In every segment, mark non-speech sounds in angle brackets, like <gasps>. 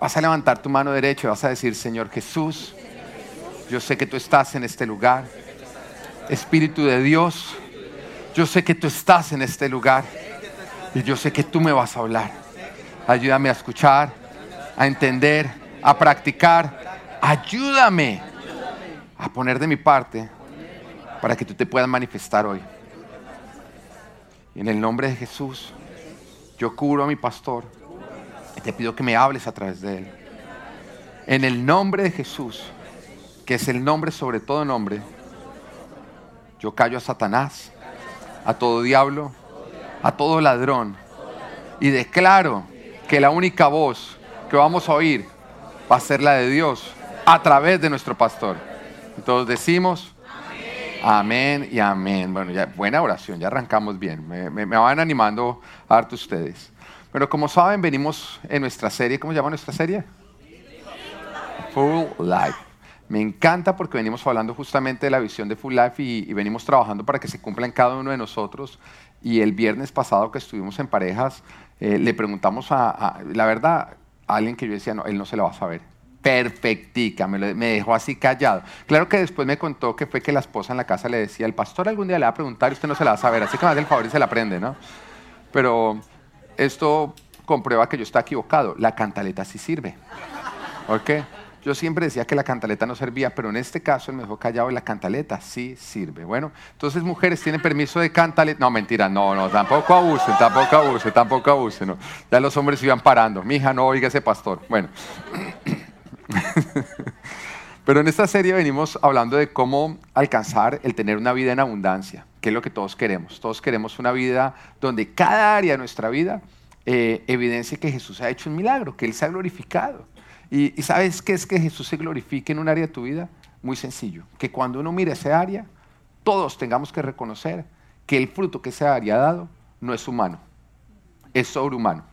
Vas a levantar tu mano derecha y vas a decir, Señor Jesús, yo sé que tú estás en este lugar. Espíritu de Dios, yo sé que tú estás en este lugar y yo sé que tú me vas a hablar. Ayúdame a escuchar, a entender, a practicar. Ayúdame a poner de mi parte para que tú te puedas manifestar hoy. Y en el nombre de Jesús, yo curo a mi pastor te pido que me hables a través de él. En el nombre de Jesús, que es el nombre sobre todo nombre, yo callo a Satanás, a todo diablo, a todo ladrón y declaro que la única voz que vamos a oír va a ser la de Dios a través de nuestro pastor. Entonces decimos, amén, y amén. Bueno, ya, buena oración, ya arrancamos bien. Me, van animando harto ustedes. Pero como saben, venimos en nuestra serie, ¿cómo se llama nuestra serie? Full Life. Me encanta porque venimos hablando justamente de la visión de Full Life y, venimos trabajando para que se cumpla en cada uno de nosotros. Y el viernes pasado que estuvimos en parejas, eh, le preguntamos a, la verdad, a alguien que yo decía, no, él no se la va a saber perfectica, me, dejó así callado. Claro que después me contó que fue que la esposa en la casa le decía, el pastor algún día le va a preguntar y usted no se la va a saber, así que me hace el favor y se la aprende, ¿no? Pero esto comprueba que yo estaba equivocado, la cantaleta sí sirve. ¿Por qué? Yo siempre decía que la cantaleta no servía, pero en este caso él me dejó callado y la cantaleta sí sirve. Bueno, entonces mujeres tienen permiso de cantaleta. No, mentira, no, no, tampoco abusen, tampoco abusen, tampoco abusen. Ya los hombres iban parando. Mi hija no oiga ese pastor. Bueno. <laughs> Pero en esta serie venimos hablando de cómo alcanzar el tener una vida en abundancia, que es lo que todos queremos. Todos queremos una vida donde cada área de nuestra vida eh, evidencie que Jesús ha hecho un milagro, que Él se ha glorificado. Y, ¿sabes qué es que Jesús se glorifique en un área de tu vida? Muy sencillo, que cuando uno mire ese área, todos tengamos que reconocer que el fruto que ese área ha dado no es humano, es sobrehumano.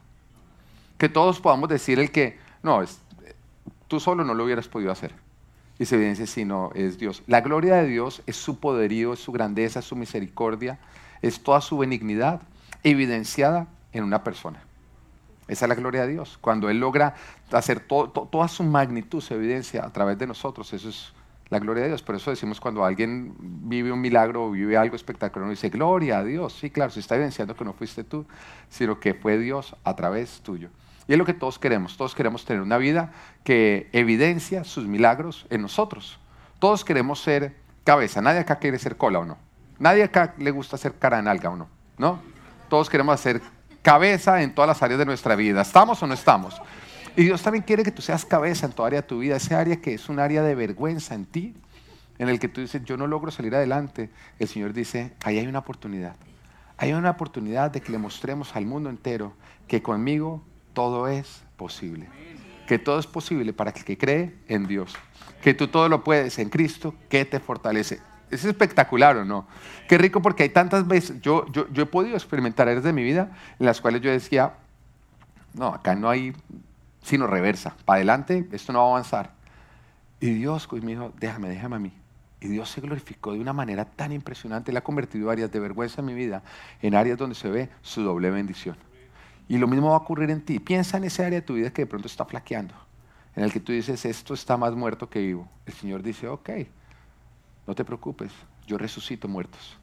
Que todos podamos decir el que, no, es, Tú solo no lo hubieras podido hacer. Y se evidencia si no es Dios. La gloria de Dios es su poderío, es su grandeza, es su misericordia, es toda su benignidad evidenciada en una persona. Esa es la gloria de Dios. Cuando Él logra hacer toda su magnitud, se evidencia a través de nosotros. Eso es la gloria de Dios. Por eso decimos cuando alguien vive un milagro o vive algo espectacular, uno dice, gloria a Dios. Sí, claro, se está evidenciando que no fuiste tú, sino que fue Dios a través tuyo. Y es lo que todos queremos. Todos queremos tener una vida que evidencia sus milagros en nosotros. Todos queremos ser cabeza. Nadie acá quiere ser cola o no. Nadie acá le gusta ser cara en alga o no. ¿No? Todos queremos ser cabeza en todas las áreas de nuestra vida. ¿Estamos o no estamos? Y Dios también quiere que tú seas cabeza en toda área de tu vida. Ese área que es un área de vergüenza en ti, en el que tú dices, yo no logro salir adelante. El Señor dice, ahí hay una oportunidad. Hay una oportunidad de que le mostremos al mundo entero que conmigo todo es posible. Que todo es posible para el que cree en Dios. Que tú todo lo puedes en Cristo que te fortalece. Es espectacular o no. Qué rico porque hay tantas veces, yo, yo, yo he podido experimentar áreas de mi vida en las cuales yo decía, no, acá no hay sino reversa. Para adelante, esto no va a avanzar. Y Dios pues, me dijo, déjame, déjame a mí. Y Dios se glorificó de una manera tan impresionante. Él ha convertido áreas de vergüenza en mi vida en áreas donde se ve su doble bendición. Y lo mismo va a ocurrir en ti. Piensa en ese área de tu vida que de pronto está flaqueando, en el que tú dices, esto está más muerto que vivo. El Señor dice, ok, no te preocupes, yo resucito muertos.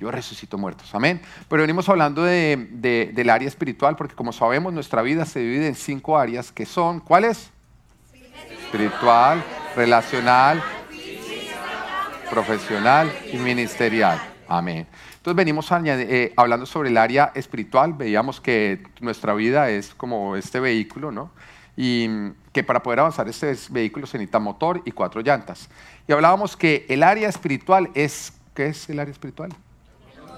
Yo resucito muertos. Amén. Pero venimos hablando de, del área espiritual, porque como sabemos, nuestra vida se divide en cinco áreas que son, ¿cuáles? Espiritual, relacional, profesional y ministerial. Amén. Entonces venimos eh, hablando sobre el área espiritual, veíamos que nuestra vida es como este vehículo, ¿no? Y que para poder avanzar este vehículo se necesita motor y cuatro llantas. Y hablábamos que el área espiritual es, ¿qué es el área espiritual?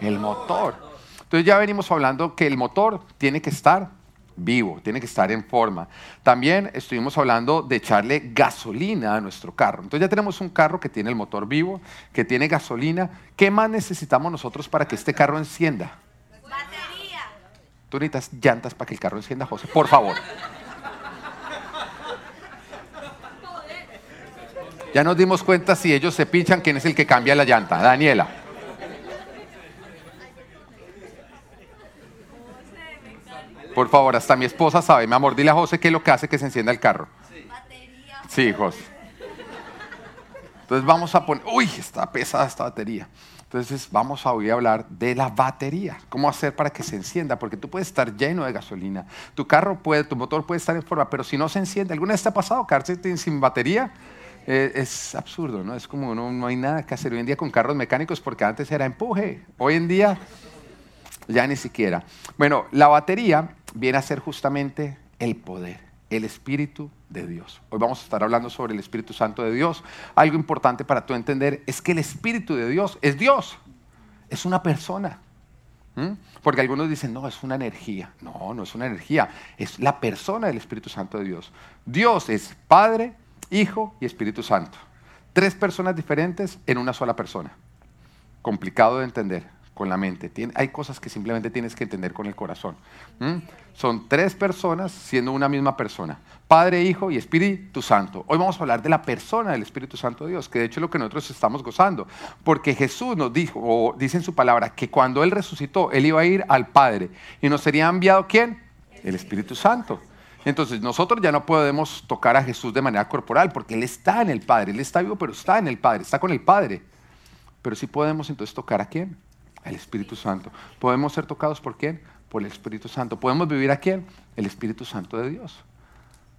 El motor. Entonces ya venimos hablando que el motor tiene que estar vivo, tiene que estar en forma. También estuvimos hablando de echarle gasolina a nuestro carro. Entonces ya tenemos un carro que tiene el motor vivo, que tiene gasolina. ¿Qué más necesitamos nosotros para que este carro encienda? Batería. Tú necesitas llantas para que el carro encienda, José. Por favor. Ya nos dimos cuenta si ellos se pinchan, quién es el que cambia la llanta. Daniela. Por favor, hasta mi esposa sabe. Mi amor, dile a José qué es lo que hace que se encienda el carro. Sí, José. Entonces vamos a poner, uy, está pesada esta batería. Entonces vamos a hoy a hablar de la batería, cómo hacer para que se encienda, porque tú puedes estar lleno de gasolina, tu carro puede, tu motor puede estar en forma, pero si no se enciende, ¿alguna vez te ha pasado quedarte sin batería? Eh, es absurdo, ¿no? Es como no, no hay nada que hacer hoy en día con carros mecánicos porque antes era empuje, hoy en día ya ni siquiera. Bueno, la batería viene a ser justamente el poder, el Espíritu de Dios. Hoy vamos a estar hablando sobre el Espíritu Santo de Dios. Algo importante para tú entender es que el Espíritu de Dios es Dios, es una persona. Porque algunos dicen, no, es una energía. No, no es una energía, es la persona del Espíritu Santo de Dios. Dios es Padre, Hijo y Espíritu Santo. Tres personas diferentes en una sola persona. Complicado de entender con la mente. hay cosas que simplemente tienes que entender con el corazón. Son tres personas siendo una misma persona. Padre, Hijo y Espíritu Santo. Hoy vamos a hablar de la persona del Espíritu Santo de Dios, que de hecho es lo que nosotros estamos gozando. Porque Jesús nos dijo, o dice en su palabra, que cuando Él resucitó, Él iba a ir al Padre. ¿Y nos sería enviado quién? El Espíritu Santo. Entonces nosotros ya no podemos tocar a Jesús de manera corporal, porque Él está en el Padre. Él está vivo, pero está en el Padre, está con el Padre. Pero sí podemos entonces tocar a quién? El Espíritu Santo. ¿Podemos ser tocados por quién? Por el Espíritu Santo. ¿Podemos vivir a quién? El Espíritu Santo de Dios.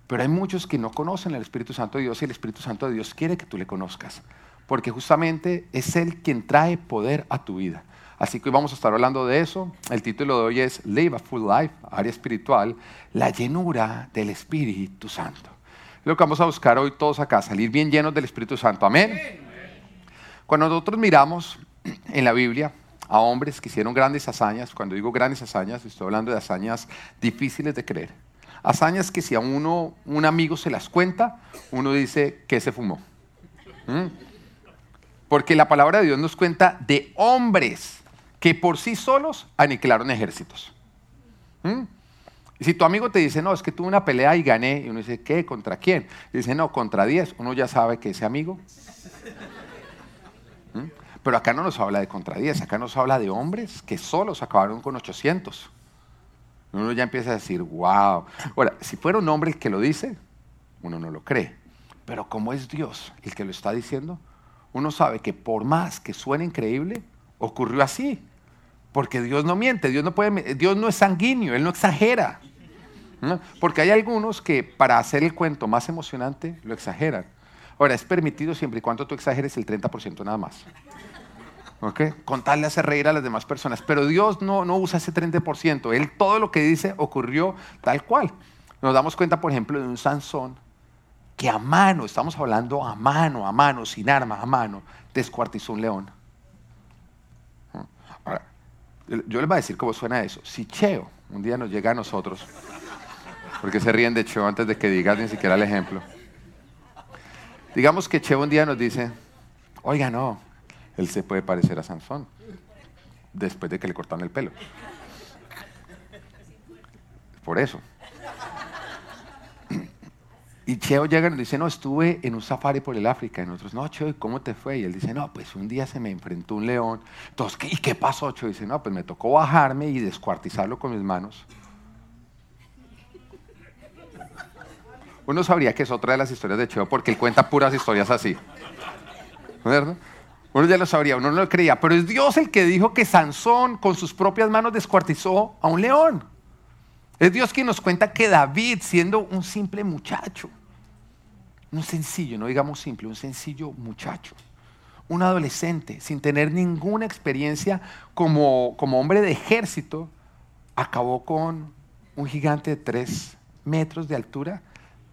Pero hay muchos que no conocen el Espíritu Santo de Dios y el Espíritu Santo de Dios quiere que tú le conozcas. Porque justamente es Él quien trae poder a tu vida. Así que hoy vamos a estar hablando de eso. El título de hoy es Live a Full Life, área espiritual, la llenura del Espíritu Santo. Lo que vamos a buscar hoy todos acá, salir bien llenos del Espíritu Santo. Amén. Cuando nosotros miramos en la Biblia, a hombres que hicieron grandes hazañas. Cuando digo grandes hazañas, estoy hablando de hazañas difíciles de creer. Hazañas que si a uno, un amigo se las cuenta, uno dice que se fumó. ¿Mm? Porque la palabra de Dios nos cuenta de hombres que por sí solos aniquilaron ejércitos. ¿Mm? Y si tu amigo te dice, no, es que tuve una pelea y gané, y uno dice, ¿qué? ¿Contra quién? Dice, no, contra 10, uno ya sabe que ese amigo ¿Mm? Pero acá no nos habla de contra 10, acá nos habla de hombres que solos acabaron con 800. Uno ya empieza a decir, wow. Ahora, si fuera un hombre el que lo dice, uno no lo cree. Pero como es Dios el que lo está diciendo, uno sabe que por más que suene increíble, ocurrió así. Porque Dios no miente, Dios no, puede, Dios no es sanguíneo, Él no exagera. Porque hay algunos que para hacer el cuento más emocionante lo exageran. Ahora, es permitido siempre y cuando tú exageres el 30% nada más. ¿Okay? Contarle hace reír a las demás personas. Pero Dios no, no usa ese 30%. Él todo lo que dice ocurrió tal cual. Nos damos cuenta, por ejemplo, de un Sansón que a mano, estamos hablando a mano, a mano, sin arma, a mano, descuartizó un león. Ahora, yo les voy a decir cómo suena eso. Si Cheo un día nos llega a nosotros, porque se ríen de Cheo antes de que digas ni siquiera el ejemplo. Digamos que Cheo un día nos dice, oiga, no, él se puede parecer a Sansón después de que le cortaron el pelo. Por eso. <clears throat> Y Cheo llega y dice, no, estuve en un safari por el África. Y nosotros, no, Cheo, ¿y cómo te fue? Y él dice, no, pues un día se me enfrentó un león. Entonces, ¿y qué pasó, Cheo? Dice, no, pues me tocó bajarme y descuartizarlo con mis manos. Uno sabría que es otra de las historias de Cheo porque él cuenta puras historias así. ¿Verdad? Uno ya lo sabría, uno no lo creía, pero es Dios el que dijo que Sansón con sus propias manos descuartizó a un león. Es Dios quien nos cuenta que David, siendo un simple muchacho, un sencillo, no digamos simple, un sencillo muchacho, un adolescente, sin tener ninguna experiencia como, como hombre de ejército, acabó con un gigante de tres metros de altura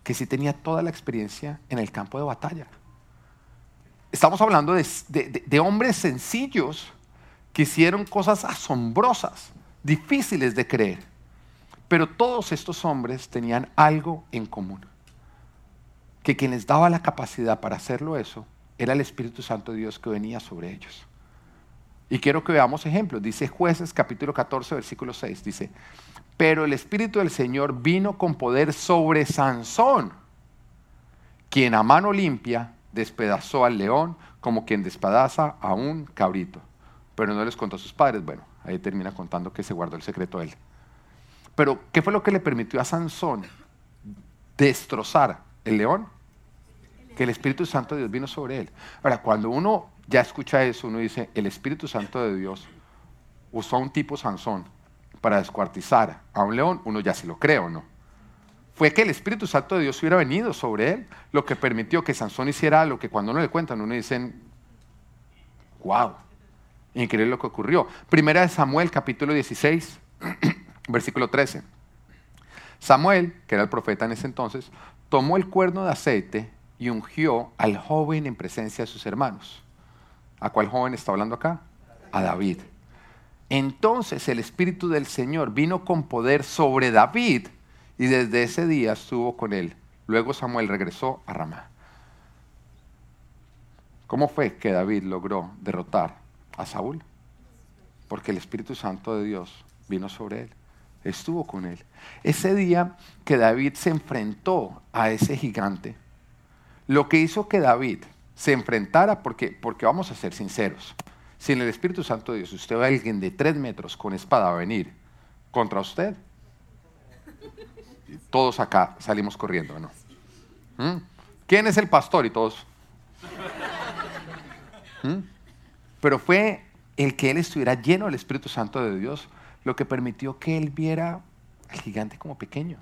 que sí tenía toda la experiencia en el campo de batalla. Estamos hablando de, hombres sencillos que hicieron cosas asombrosas, difíciles de creer. Pero todos estos hombres tenían algo en común. Que quien les daba la capacidad para hacerlo eso era el Espíritu Santo de Dios que venía sobre ellos. Y quiero que veamos ejemplos. Dice jueces capítulo 14, versículo 6. Dice, pero el Espíritu del Señor vino con poder sobre Sansón, quien a mano limpia despedazó al león como quien despedaza a un cabrito. Pero no les contó a sus padres. Bueno, ahí termina contando que se guardó el secreto a él. Pero, ¿qué fue lo que le permitió a Sansón destrozar el león? Que el Espíritu Santo de Dios vino sobre él. Ahora, cuando uno ya escucha eso, uno dice, el Espíritu Santo de Dios usó a un tipo Sansón para descuartizar a un león, uno ya se lo cree o no. Fue que el Espíritu Santo de Dios hubiera venido sobre él, lo que permitió que Sansón hiciera lo que cuando uno le cuentan, uno dice, wow, increíble lo que ocurrió. Primera de Samuel, capítulo 16, <clears throat> versículo 13. Samuel, que era el profeta en ese entonces, tomó el cuerno de aceite y ungió al joven en presencia de sus hermanos. ¿A cuál joven está hablando acá? A David. Entonces el Espíritu del Señor vino con poder sobre David y desde ese día estuvo con él. Luego Samuel regresó a Ramá. ¿Cómo fue que David logró derrotar a Saúl? Porque el Espíritu Santo de Dios vino sobre él, estuvo con él. Ese día que David se enfrentó a ese gigante, lo que hizo que David se enfrentara, porque, porque vamos a ser sinceros, si en el Espíritu Santo de Dios usted ve a alguien de tres metros con espada a venir contra usted, todos acá salimos corriendo, ¿no? ¿Mm? ¿Quién es el pastor? Y todos. ¿Mm? Pero fue el que él estuviera lleno del Espíritu Santo de Dios lo que permitió que él viera al gigante como pequeño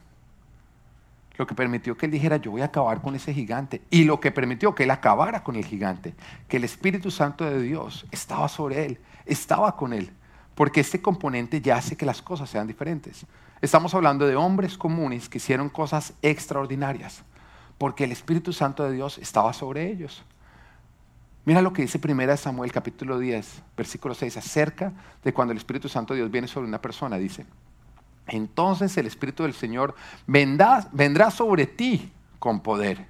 lo que permitió que él dijera, yo voy a acabar con ese gigante. Y lo que permitió que él acabara con el gigante, que el Espíritu Santo de Dios estaba sobre él, estaba con él. Porque este componente ya hace que las cosas sean diferentes. Estamos hablando de hombres comunes que hicieron cosas extraordinarias, porque el Espíritu Santo de Dios estaba sobre ellos. Mira lo que dice 1 Samuel capítulo 10, versículo 6, acerca de cuando el Espíritu Santo de Dios viene sobre una persona, dice, entonces el Espíritu del Señor vendrá, vendrá sobre ti con poder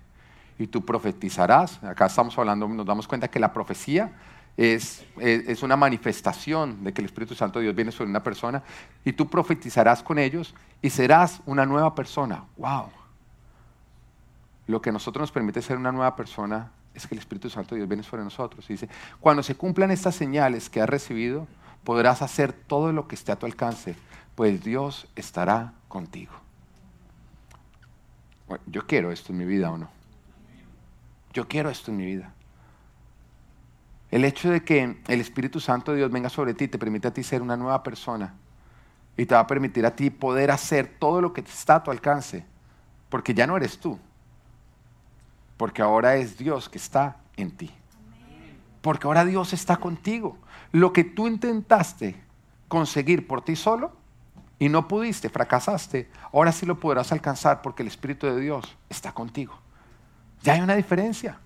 y tú profetizarás. Acá estamos hablando, nos damos cuenta que la profecía es, una manifestación de que el Espíritu Santo de Dios viene sobre una persona y tú profetizarás con ellos y serás una nueva persona. ¡Wow! Lo que a nosotros nos permite ser una nueva persona es que el Espíritu Santo de Dios viene sobre nosotros. Y dice, cuando se cumplan estas señales que has recibido, podrás hacer todo lo que esté a tu alcance pues Dios estará contigo. yo quiero esto en mi vida o no. Yo quiero esto en mi vida. El hecho de que el Espíritu Santo de Dios venga sobre ti te permite a ti ser una nueva persona y te va a permitir a ti poder hacer todo lo que está a tu alcance, porque ya no eres tú, porque ahora es Dios que está en ti, porque ahora Dios está contigo. Lo que tú intentaste conseguir por ti solo, y no pudiste, fracasaste, ahora sí lo podrás alcanzar porque el Espíritu de Dios está contigo. Ya hay una diferencia.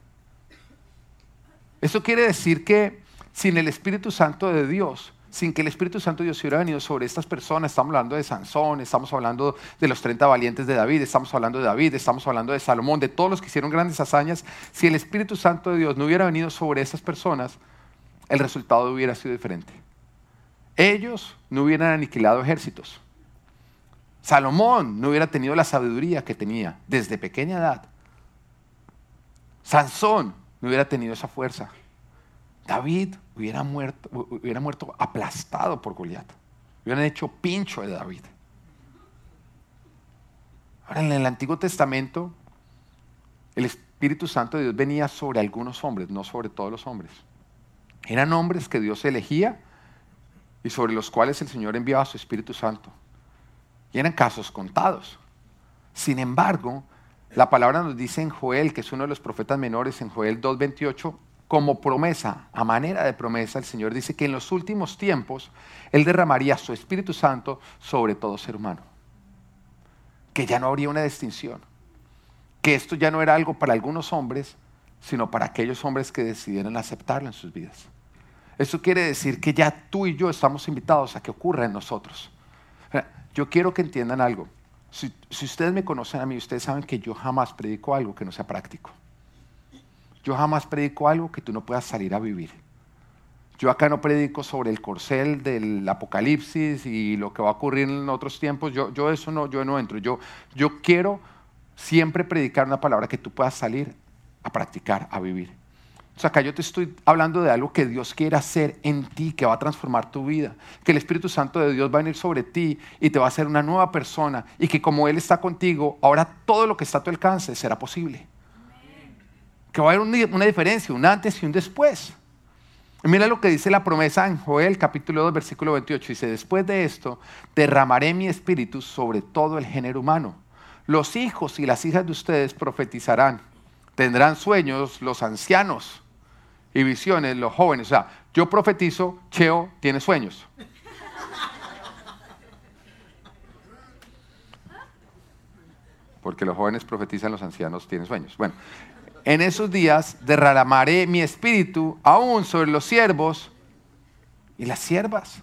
Eso quiere decir que sin el Espíritu Santo de Dios, sin que el Espíritu Santo de Dios hubiera venido sobre estas personas, estamos hablando de Sansón, estamos hablando de los 30 valientes de David, estamos hablando de David, estamos hablando de Salomón, de todos los que hicieron grandes hazañas, si el Espíritu Santo de Dios no hubiera venido sobre esas personas, el resultado hubiera sido diferente. Ellos no hubieran aniquilado ejércitos. Salomón no hubiera tenido la sabiduría que tenía desde pequeña edad. Sansón no hubiera tenido esa fuerza. David hubiera muerto, hubiera muerto aplastado por Goliat. Hubieran hecho pincho de David. Ahora, en el Antiguo Testamento, el Espíritu Santo de Dios venía sobre algunos hombres, no sobre todos los hombres. Eran hombres que Dios elegía y sobre los cuales el Señor enviaba su Espíritu Santo. Y eran casos contados. Sin embargo, la palabra nos dice en Joel, que es uno de los profetas menores, en Joel 2.28, como promesa, a manera de promesa, el Señor dice que en los últimos tiempos Él derramaría su Espíritu Santo sobre todo ser humano. Que ya no habría una distinción. Que esto ya no era algo para algunos hombres, sino para aquellos hombres que decidieran aceptarlo en sus vidas. Eso quiere decir que ya tú y yo estamos invitados a que ocurra en nosotros. Yo quiero que entiendan algo. Si, ustedes me conocen a mí, ustedes saben que yo jamás predico algo que no sea práctico. Yo jamás predico algo que tú no puedas salir a vivir. Yo acá no predico sobre el corcel del apocalipsis y lo que va a ocurrir en otros tiempos. Yo, yo eso no, yo no entro. Yo, yo quiero siempre predicar una palabra que tú puedas salir a practicar, a vivir. O sea, acá yo te estoy hablando de algo que Dios quiere hacer en ti, que va a transformar tu vida. Que el Espíritu Santo de Dios va a venir sobre ti y te va a hacer una nueva persona. Y que como Él está contigo, ahora todo lo que está a tu alcance será posible. Que va a haber una diferencia, un antes y un después. mira lo que dice la promesa en Joel capítulo 2 versículo 28. Dice, después de esto derramaré mi espíritu sobre todo el género humano. Los hijos y las hijas de ustedes profetizarán. Tendrán sueños los ancianos y visiones los jóvenes. O sea, yo profetizo, Cheo tiene sueños. Porque los jóvenes profetizan, los ancianos tienen sueños. Bueno, en esos días derramaré mi espíritu aún sobre los siervos y las siervas.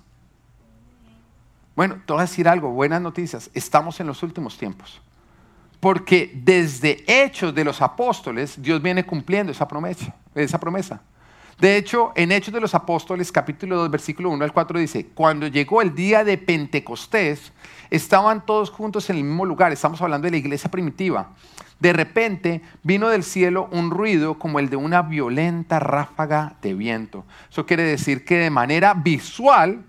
Bueno, te voy a decir algo, buenas noticias, estamos en los últimos tiempos. Porque desde Hechos de los Apóstoles, Dios viene cumpliendo esa promesa. Esa promesa. De hecho, en Hechos de los Apóstoles, capítulo 2, versículo 1 al 4 dice, cuando llegó el día de Pentecostés, estaban todos juntos en el mismo lugar, estamos hablando de la iglesia primitiva. De repente vino del cielo un ruido como el de una violenta ráfaga de viento. Eso quiere decir que de manera visual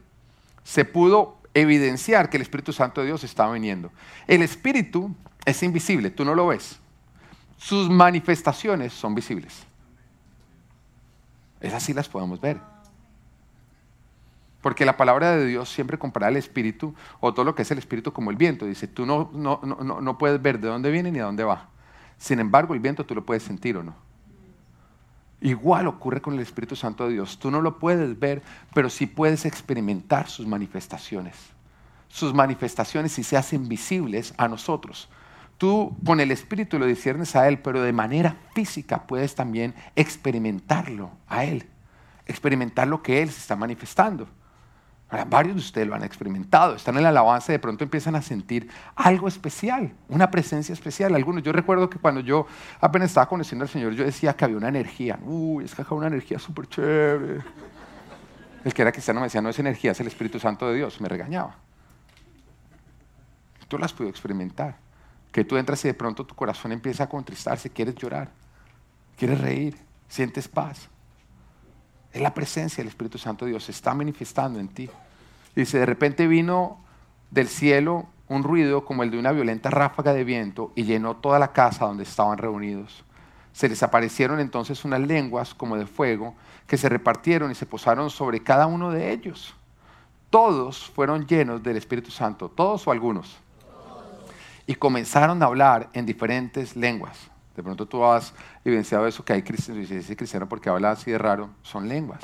se pudo evidenciar que el Espíritu Santo de Dios estaba viniendo. El Espíritu es invisible, tú no lo ves. Sus manifestaciones son visibles. Esas sí las podemos ver. Porque la palabra de Dios siempre compara el espíritu o todo lo que es el espíritu como el viento. Dice, tú no, no, no, no puedes ver de dónde viene ni de dónde va. Sin embargo, el viento tú lo puedes sentir o no. Igual ocurre con el Espíritu Santo de Dios. Tú no lo puedes ver, pero sí puedes experimentar sus manifestaciones. Sus manifestaciones sí se hacen visibles a nosotros. Tú con el Espíritu lo disciernes a Él, pero de manera física puedes también experimentarlo a Él, experimentar lo que Él se está manifestando. Ahora, varios de ustedes lo han experimentado, están en la alabanza y de pronto empiezan a sentir algo especial, una presencia especial. Algunos, yo recuerdo que cuando yo apenas estaba conociendo al Señor, yo decía que había una energía. Uy, es que acá una energía súper chévere. El que era cristiano me decía, no es energía, es el Espíritu Santo de Dios. Me regañaba. Tú las pude experimentar que tú entras y de pronto tu corazón empieza a contristarse, quieres llorar, quieres reír, sientes paz. Es la presencia del Espíritu Santo de Dios, se está manifestando en ti. Dice, de repente vino del cielo un ruido como el de una violenta ráfaga de viento y llenó toda la casa donde estaban reunidos. Se les aparecieron entonces unas lenguas como de fuego que se repartieron y se posaron sobre cada uno de ellos. Todos fueron llenos del Espíritu Santo, todos o algunos y comenzaron a hablar en diferentes lenguas. De pronto tú has evidenciado eso, que hay cristianos, y ese cristiano porque habla así de raro, son lenguas.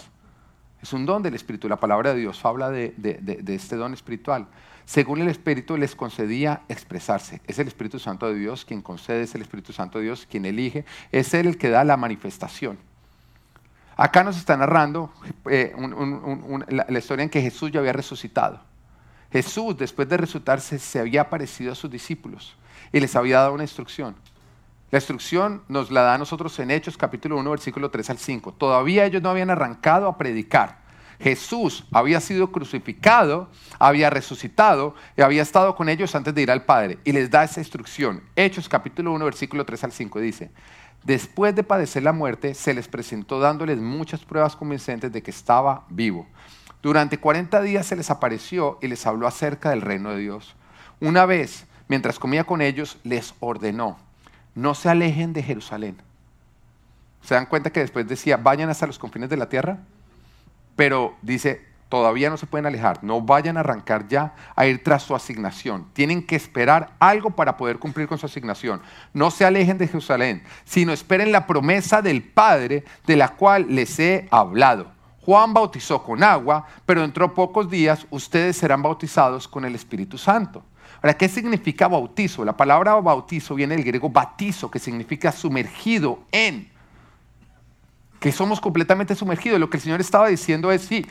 Es un don del Espíritu. La palabra de Dios habla de, este don espiritual. Según el Espíritu les concedía expresarse. Es el Espíritu Santo de Dios quien concede, es el Espíritu Santo de Dios quien elige, es Él el que da la manifestación. Acá nos está narrando eh, la historia en que Jesús ya había resucitado. Jesús, después de resucitarse, se había aparecido a sus discípulos y les había dado una instrucción. La instrucción nos la da a nosotros en Hechos capítulo 1, versículo 3 al 5. Todavía ellos no habían arrancado a predicar. Jesús había sido crucificado, había resucitado y había estado con ellos antes de ir al Padre. Y les da esa instrucción. Hechos capítulo 1, versículo 3 al 5 dice, después de padecer la muerte, se les presentó dándoles muchas pruebas convincentes de que estaba vivo. Durante 40 días se les apareció y les habló acerca del reino de Dios. Una vez, mientras comía con ellos, les ordenó, no se alejen de Jerusalén. ¿Se dan cuenta que después decía, vayan hasta los confines de la tierra? Pero dice, todavía no se pueden alejar, no vayan a arrancar ya a ir tras su asignación. Tienen que esperar algo para poder cumplir con su asignación. No se alejen de Jerusalén, sino esperen la promesa del Padre de la cual les he hablado. Juan bautizó con agua, pero dentro de pocos días ustedes serán bautizados con el Espíritu Santo. Ahora, ¿qué significa bautizo? La palabra bautizo viene del griego batizo, que significa sumergido en. Que somos completamente sumergidos. Lo que el Señor estaba diciendo es, sí,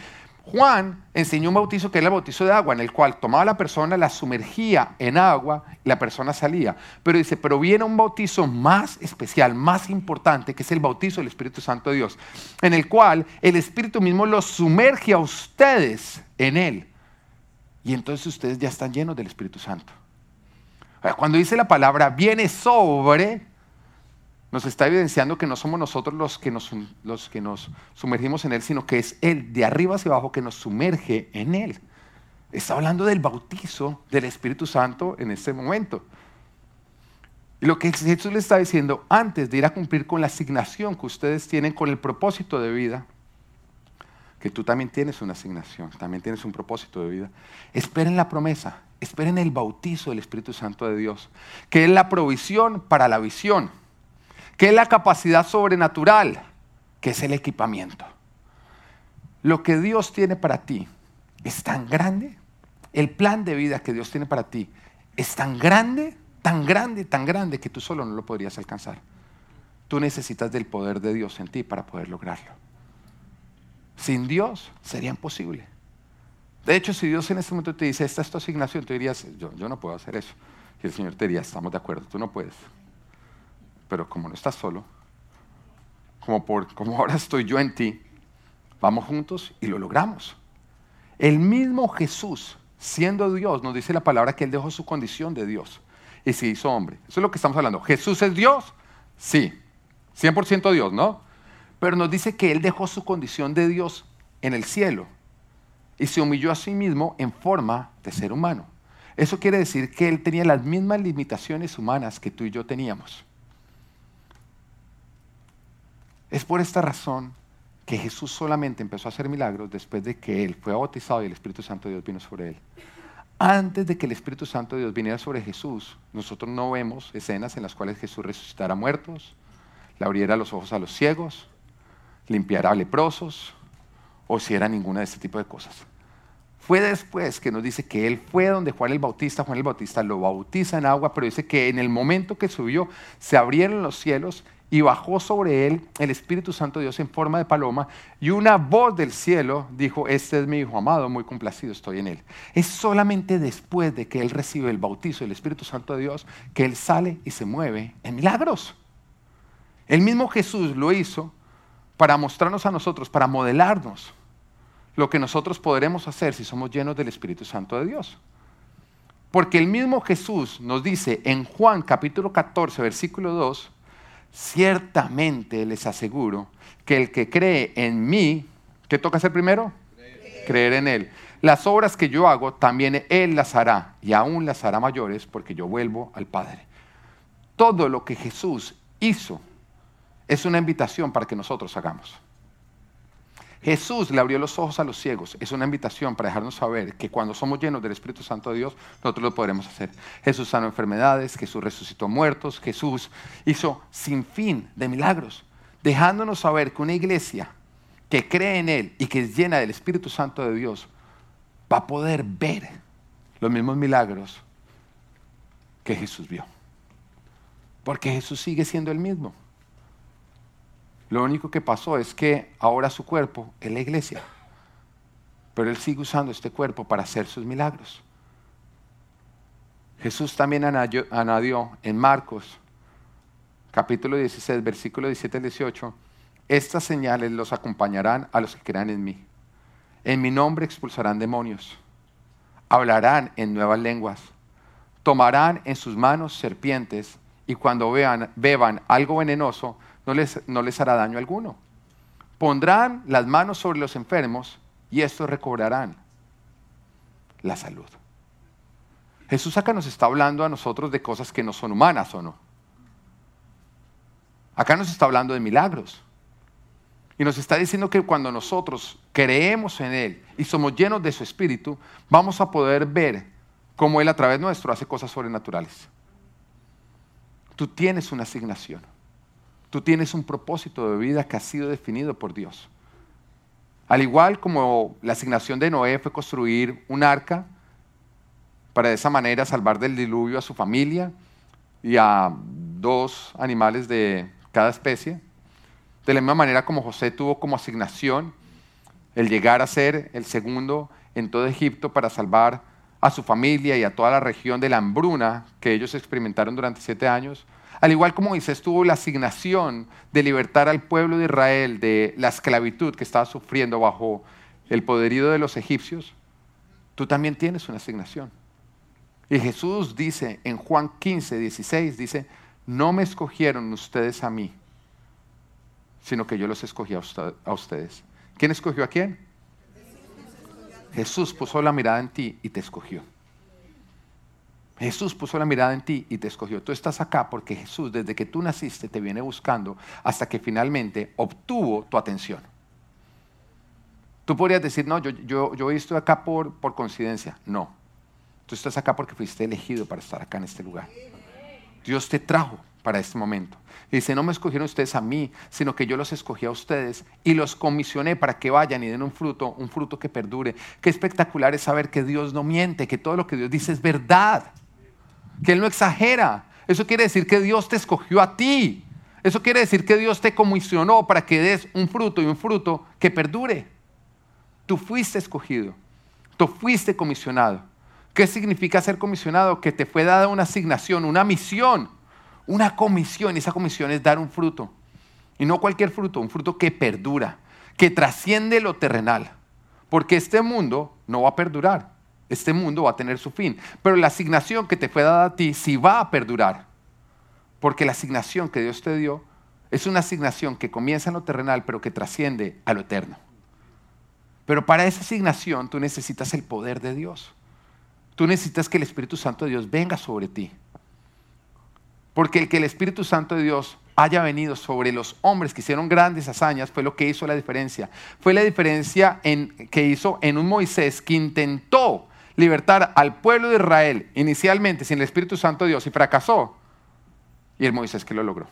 Juan enseñó un bautizo que era el bautizo de agua, en el cual tomaba a la persona, la sumergía en agua y la persona salía. Pero dice, pero viene un bautizo más especial, más importante, que es el bautizo del Espíritu Santo de Dios, en el cual el Espíritu mismo los sumerge a ustedes en él. Y entonces ustedes ya están llenos del Espíritu Santo. Cuando dice la palabra viene sobre, nos está evidenciando que no somos nosotros los que nos, los que nos sumergimos en Él, sino que es Él de arriba hacia abajo que nos sumerge en Él. Está hablando del bautizo del Espíritu Santo en este momento. Y lo que Jesús le está diciendo, antes de ir a cumplir con la asignación que ustedes tienen con el propósito de vida, que tú también tienes una asignación, también tienes un propósito de vida, esperen la promesa, esperen el bautizo del Espíritu Santo de Dios, que es la provisión para la visión ¿Qué es la capacidad sobrenatural? Que es el equipamiento. Lo que Dios tiene para ti es tan grande. El plan de vida que Dios tiene para ti es tan grande, tan grande, tan grande que tú solo no lo podrías alcanzar. Tú necesitas del poder de Dios en ti para poder lograrlo. Sin Dios sería imposible. De hecho, si Dios en este momento te dice, esta es tu asignación, tú dirías, yo, yo no puedo hacer eso. Y el Señor te diría, estamos de acuerdo, tú no puedes pero como no estás solo, como, por, como <laughs> ahora estoy yo en ti, vamos juntos y lo logramos. El mismo Jesús, siendo Dios, nos dice la palabra que Él dejó su condición de Dios y se hizo hombre. Eso es lo que estamos hablando. ¿Jesús es Dios? Sí, 100% Dios, ¿no? Pero nos dice que Él dejó su condición de Dios en el cielo y se humilló a sí mismo en forma de ser humano. Eso quiere decir que Él tenía las mismas limitaciones humanas que tú y yo teníamos. Es por esta razón que Jesús solamente empezó a hacer milagros después de que Él fue bautizado y el Espíritu Santo de Dios vino sobre Él. Antes de que el Espíritu Santo de Dios viniera sobre Jesús, nosotros no vemos escenas en las cuales Jesús resucitara muertos, le abriera los ojos a los ciegos, limpiara leprosos o si era ninguna de este tipo de cosas. Fue después que nos dice que él fue donde Juan el Bautista, Juan el Bautista lo bautiza en agua, pero dice que en el momento que subió se abrieron los cielos y bajó sobre él el Espíritu Santo de Dios en forma de paloma y una voz del cielo dijo, este es mi Hijo amado, muy complacido estoy en él. Es solamente después de que él recibe el bautizo del Espíritu Santo de Dios que él sale y se mueve en milagros. El mismo Jesús lo hizo para mostrarnos a nosotros, para modelarnos lo que nosotros podremos hacer si somos llenos del Espíritu Santo de Dios. Porque el mismo Jesús nos dice en Juan capítulo 14, versículo 2, ciertamente les aseguro que el que cree en mí, ¿qué toca hacer primero? Creer. en Él. Las obras que yo hago, también Él las hará, y aún las hará mayores, porque yo vuelvo al Padre. Todo lo que Jesús hizo es una invitación para que nosotros hagamos. Jesús le abrió los ojos a los ciegos. Es una invitación para dejarnos saber que cuando somos llenos del Espíritu Santo de Dios, nosotros lo podremos hacer. Jesús sanó enfermedades, Jesús resucitó muertos, Jesús hizo sin fin de milagros, dejándonos saber que una iglesia que cree en Él y que es llena del Espíritu Santo de Dios va a poder ver los mismos milagros que Jesús vio. Porque Jesús sigue siendo el mismo. Lo único que pasó es que ahora su cuerpo es la iglesia. Pero Él sigue usando este cuerpo para hacer sus milagros. Jesús también añadió en Marcos, capítulo 16, versículo 17 al 18, estas señales los acompañarán a los que crean en mí. En mi nombre expulsarán demonios, hablarán en nuevas lenguas, tomarán en sus manos serpientes y cuando beban algo venenoso, no les, hará daño alguno. Pondrán las manos sobre los enfermos y estos recobrarán la salud. Jesús acá nos está hablando a nosotros de cosas que no son humanas o no. Acá nos está hablando de milagros. Y nos está diciendo que cuando nosotros creemos en Él y somos llenos de su Espíritu, vamos a poder ver cómo Él a través nuestro hace cosas sobrenaturales. Tú tienes una asignación. Tú tienes un propósito de vida que ha sido definido por Dios. Al igual como la asignación de Noé fue construir un arca para de esa manera salvar del diluvio a su familia y a dos animales de cada especie. De la misma manera como José tuvo como asignación el llegar a ser el segundo en todo Egipto para salvar a su familia y a toda la región de la hambruna que ellos experimentaron durante siete años, al igual como Moisés tuvo la asignación de libertar al pueblo de Israel de la esclavitud que estaba sufriendo bajo el poderío de los egipcios, tú también tienes una asignación. Y Jesús dice en Juan 15, 16, dice, no me escogieron ustedes a mí, sino que yo los escogí a, ustedes. ¿Quién escogió a quién? Jesús puso la mirada en ti y te escogió. Jesús puso la mirada en ti y te escogió. Tú estás acá porque Jesús, desde que tú naciste, te viene buscando hasta que finalmente obtuvo tu atención. Tú podrías decir, no, yo, yo, yo estoy acá por, por coincidencia. No. Tú estás acá porque fuiste elegido para estar acá en este lugar. Dios te trajo para este momento. dice, no me escogieron ustedes a mí, sino que yo los escogí a ustedes y los comisioné para que vayan y den un fruto, un fruto que perdure. Qué espectacular es saber que Dios no miente, que todo lo que Dios dice es verdad que Él no exagera. Eso quiere decir que Dios te escogió a ti. Eso quiere decir que Dios te comisionó para que des un fruto y un fruto que perdure. Tú fuiste escogido. Tú fuiste comisionado. ¿Qué significa ser comisionado? Que te fue dada una asignación, una misión, una comisión. Y esa comisión es dar un fruto. Y no cualquier fruto, un fruto que perdura, que trasciende lo terrenal. Porque este mundo no va a perdurar este mundo va a tener su fin. Pero la asignación que te fue dada a ti sí va a perdurar. Porque la asignación que Dios te dio es una asignación que comienza en lo terrenal, pero que trasciende a lo eterno. Pero para esa asignación tú necesitas el poder de Dios. Tú necesitas que el Espíritu Santo de Dios venga sobre ti. Porque el que el Espíritu Santo de Dios haya venido sobre los hombres que hicieron grandes hazañas fue lo que hizo la diferencia. Fue la diferencia en, que hizo en un Moisés que intentó libertar al pueblo de Israel inicialmente sin el Espíritu Santo de Dios y fracasó. Y el Moisés que lo logró.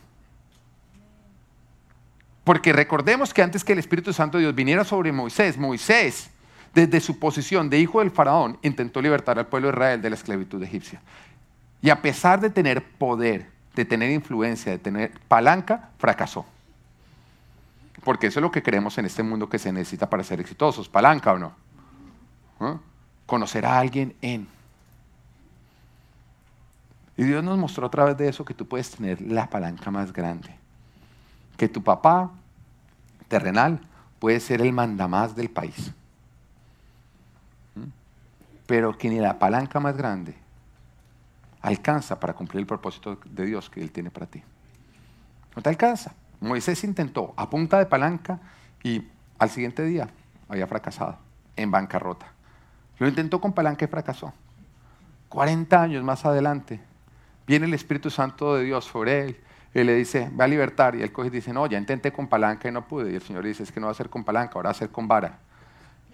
Porque recordemos que antes que el Espíritu Santo de Dios viniera sobre Moisés, Moisés, desde su posición de hijo del faraón, intentó libertar al pueblo de Israel de la esclavitud egipcia. Y a pesar de tener poder, de tener influencia, de tener palanca, fracasó. Porque eso es lo que creemos en este mundo que se necesita para ser exitosos, palanca o no. ¿Ah? Conocer a alguien en. Y Dios nos mostró a través de eso que tú puedes tener la palanca más grande. Que tu papá terrenal puede ser el mandamás del país. Pero que ni la palanca más grande alcanza para cumplir el propósito de Dios que Él tiene para ti. No te alcanza. Moisés intentó a punta de palanca y al siguiente día había fracasado en bancarrota. Lo intentó con palanca y fracasó. 40 años más adelante, viene el Espíritu Santo de Dios sobre él y le dice, va a libertar. Y él coge y dice, no, ya intenté con palanca y no pude. Y el Señor dice, es que no va a ser con palanca, ahora va a ser con vara.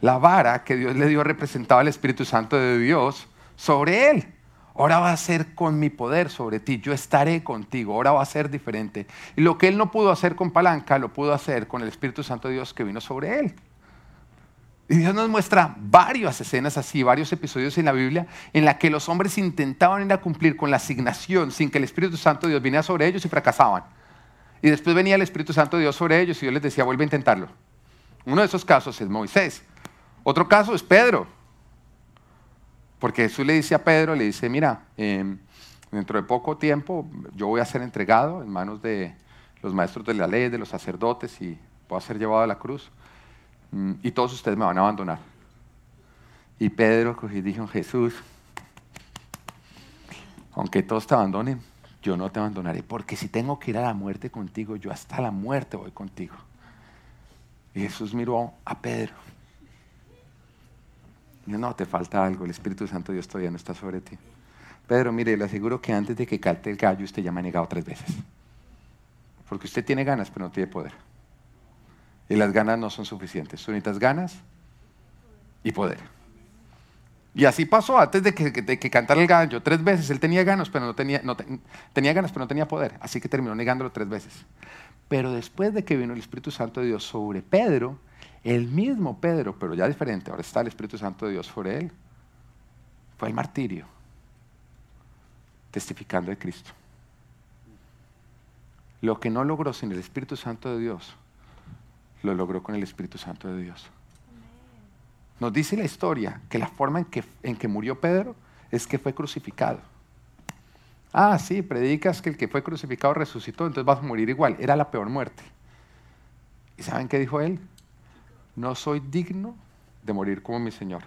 La vara que Dios le dio representaba al Espíritu Santo de Dios sobre él. Ahora va a ser con mi poder sobre ti. Yo estaré contigo. Ahora va a ser diferente. Y lo que él no pudo hacer con palanca, lo pudo hacer con el Espíritu Santo de Dios que vino sobre él. Y Dios nos muestra varias escenas así, varios episodios en la Biblia en la que los hombres intentaban ir a cumplir con la asignación sin que el Espíritu Santo de Dios viniera sobre ellos y fracasaban. Y después venía el Espíritu Santo de Dios sobre ellos y Dios les decía, vuelve a intentarlo. Uno de esos casos es Moisés. Otro caso es Pedro. Porque Jesús le dice a Pedro, le dice, mira, em, dentro de poco tiempo yo voy a ser entregado en manos de los maestros de la ley, de los sacerdotes y voy a ser llevado a la cruz. Mm, y todos ustedes me van a abandonar. Y Pedro dijo, Jesús, aunque todos te abandonen, yo no te abandonaré, porque si tengo que ir a la muerte contigo, yo hasta la muerte voy contigo. Y Jesús miró a Pedro. Y dijo, no, te falta algo, el Espíritu Santo Dios todavía no está sobre ti. Pedro, mire, le aseguro que antes de que calte el gallo, usted ya me ha negado tres veces. Porque usted tiene ganas, pero no tiene poder. Y las ganas no son suficientes. Tú necesitas ganas y poder. Y así pasó antes de que, que cantara el gallo tres veces. Él tenía ganas, pero no tenía, no tenía ganas, pero no tenía poder. Así que terminó negándolo tres veces. Pero después de que vino el Espíritu Santo de Dios sobre Pedro, el mismo Pedro, pero ya diferente, ahora está el Espíritu Santo de Dios sobre él, fue el martirio, testificando de Cristo. Lo que no logró sin el Espíritu Santo de Dios, lo logró con el Espíritu Santo de Dios. Nos dice la historia que la forma en que, en que murió Pedro es que fue crucificado. Ah, sí, predicas que el que fue crucificado resucitó, entonces vas a morir igual. Era la peor muerte. ¿Y saben qué dijo él? No soy digno de morir como mi Señor.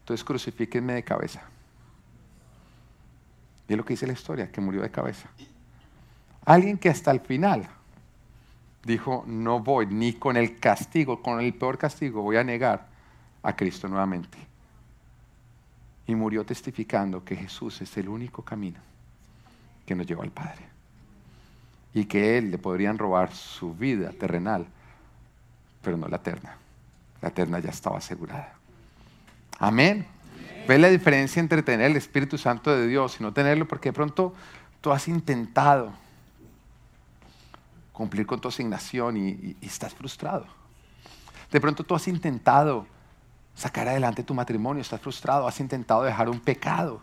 Entonces crucifíquenme de cabeza. Y es lo que dice la historia, que murió de cabeza. Alguien que hasta el final dijo, no voy ni con el castigo, con el peor castigo, voy a negar a Cristo nuevamente. Y murió testificando que Jesús es el único camino que nos lleva al Padre. Y que Él le podrían robar su vida terrenal, pero no la eterna. La eterna ya estaba asegurada. Amén. ¿Ves la diferencia entre tener el Espíritu Santo de Dios y no tenerlo? Porque de pronto tú has intentado cumplir con tu asignación y, estás frustrado. De pronto tú has intentado sacar adelante tu matrimonio, estás frustrado, has intentado dejar un pecado,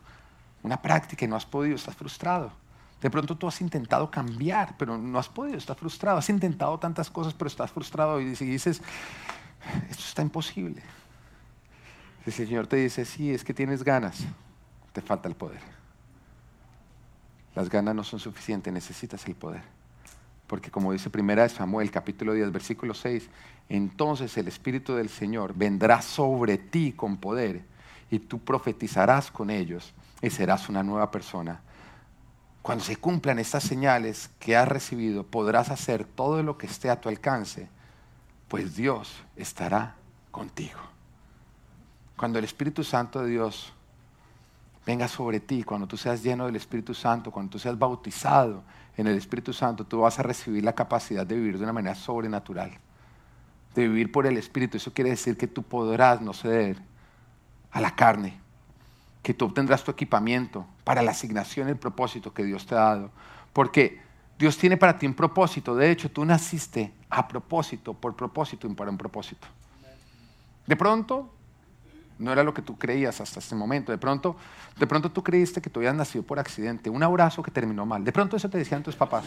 una práctica y no has podido, estás frustrado. De pronto tú has intentado cambiar, pero no has podido, estás frustrado. Has intentado tantas cosas, pero estás frustrado y dices, esto está imposible. Si el Señor te dice, sí, es que tienes ganas, te falta el poder. Las ganas no son suficientes, necesitas el poder. Porque como dice primera Samuel, capítulo 10, versículo 6, entonces el Espíritu del Señor vendrá sobre ti con poder y tú profetizarás con ellos y serás una nueva persona. Cuando se cumplan estas señales que has recibido, podrás hacer todo lo que esté a tu alcance, pues Dios estará contigo. Cuando el Espíritu Santo de Dios venga sobre ti, cuando tú seas lleno del Espíritu Santo, cuando tú seas bautizado en el Espíritu Santo, tú vas a recibir la capacidad de vivir de una manera sobrenatural, de vivir por el Espíritu. Eso quiere decir que tú podrás no ceder a la carne, que tú obtendrás tu equipamiento para la asignación, el propósito que Dios te ha dado. Porque Dios tiene para ti un propósito. De hecho, tú naciste a propósito, por propósito y para un propósito. De pronto, no era lo que tú creías hasta este momento. De pronto, de pronto tú creíste que tú habías nacido por accidente, un abrazo que terminó mal. De pronto eso te decían tus papás.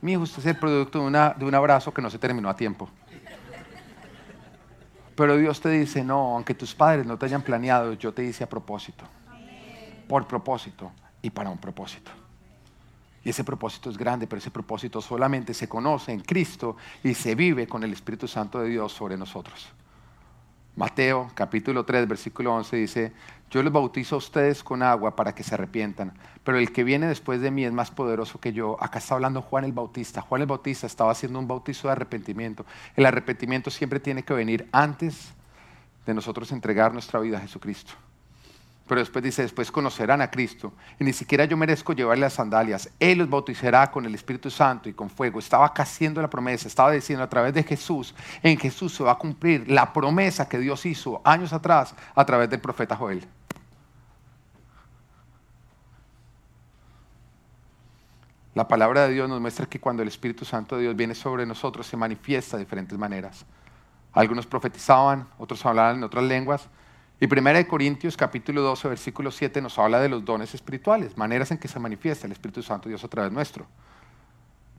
Mi hijo, usted es el producto de, una, de un abrazo que no se terminó a tiempo. Pero Dios te dice, no, aunque tus padres no te hayan planeado, yo te hice a propósito. Por propósito y para un propósito. Y ese propósito es grande, pero ese propósito solamente se conoce en Cristo y se vive con el Espíritu Santo de Dios sobre nosotros. Mateo capítulo 3, versículo 11 dice, yo les bautizo a ustedes con agua para que se arrepientan, pero el que viene después de mí es más poderoso que yo. Acá está hablando Juan el Bautista. Juan el Bautista estaba haciendo un bautizo de arrepentimiento. El arrepentimiento siempre tiene que venir antes de nosotros entregar nuestra vida a Jesucristo. Pero después dice, después conocerán a Cristo. Y ni siquiera yo merezco llevarle las sandalias. Él los bautizará con el Espíritu Santo y con fuego. Estaba haciendo la promesa, estaba diciendo a través de Jesús, en Jesús se va a cumplir la promesa que Dios hizo años atrás a través del profeta Joel. La palabra de Dios nos muestra que cuando el Espíritu Santo de Dios viene sobre nosotros se manifiesta de diferentes maneras. Algunos profetizaban, otros hablaban en otras lenguas, y 1 Corintios capítulo 12, versículo 7 nos habla de los dones espirituales, maneras en que se manifiesta el Espíritu Santo Dios a través nuestro.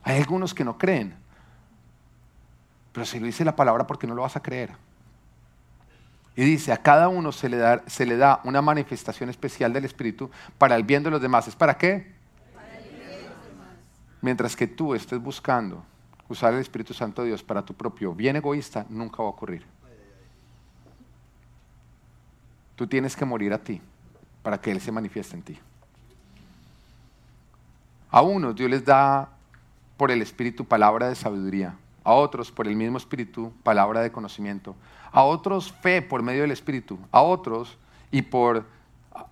Hay algunos que no creen, pero si lo dice la palabra, ¿por qué no lo vas a creer? Y dice, a cada uno se le, da, se le da una manifestación especial del Espíritu para el bien de los demás. ¿Es para qué? Para el bien de los demás. Mientras que tú estés buscando usar el Espíritu Santo de Dios para tu propio bien egoísta, nunca va a ocurrir. Tú tienes que morir a ti para que Él se manifieste en ti. A unos Dios les da por el Espíritu palabra de sabiduría, a otros por el mismo Espíritu palabra de conocimiento, a otros fe por medio del Espíritu, a otros y por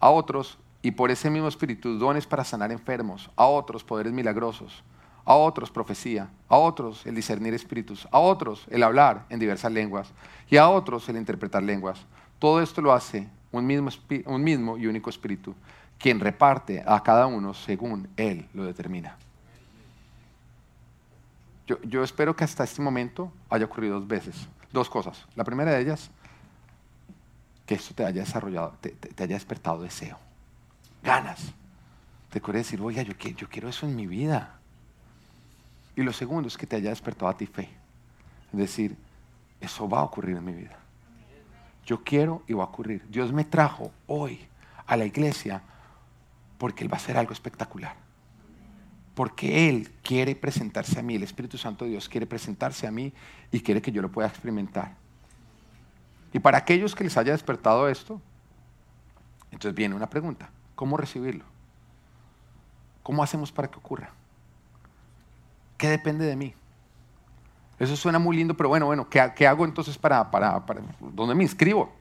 a otros y por ese mismo Espíritu dones para sanar enfermos, a otros poderes milagrosos, a otros profecía, a otros el discernir espíritus, a otros el hablar en diversas lenguas y a otros el interpretar lenguas. Todo esto lo hace un mismo, un mismo y único espíritu, quien reparte a cada uno según Él lo determina. Yo, yo, espero que hasta este momento haya ocurrido dos veces, dos cosas. La primera de ellas, que esto te haya desarrollado, te, haya despertado deseo, ganas. Te quiere decir, oiga, yo, yo quiero eso en mi vida. Y lo segundo es que te haya despertado a ti fe. Es decir, eso va a ocurrir en mi vida yo quiero y va a ocurrir. Dios me trajo hoy a la iglesia porque Él va a hacer algo espectacular. Porque Él quiere presentarse a mí, el Espíritu Santo de Dios quiere presentarse a mí y quiere que yo lo pueda experimentar. Y para aquellos que les haya despertado esto, entonces viene una pregunta, ¿cómo recibirlo? ¿Cómo hacemos para que ocurra? ¿Qué depende de mí? Eso suena muy lindo, pero bueno, bueno, ¿qué, hago entonces para, para, para, ¿Dónde me inscribo?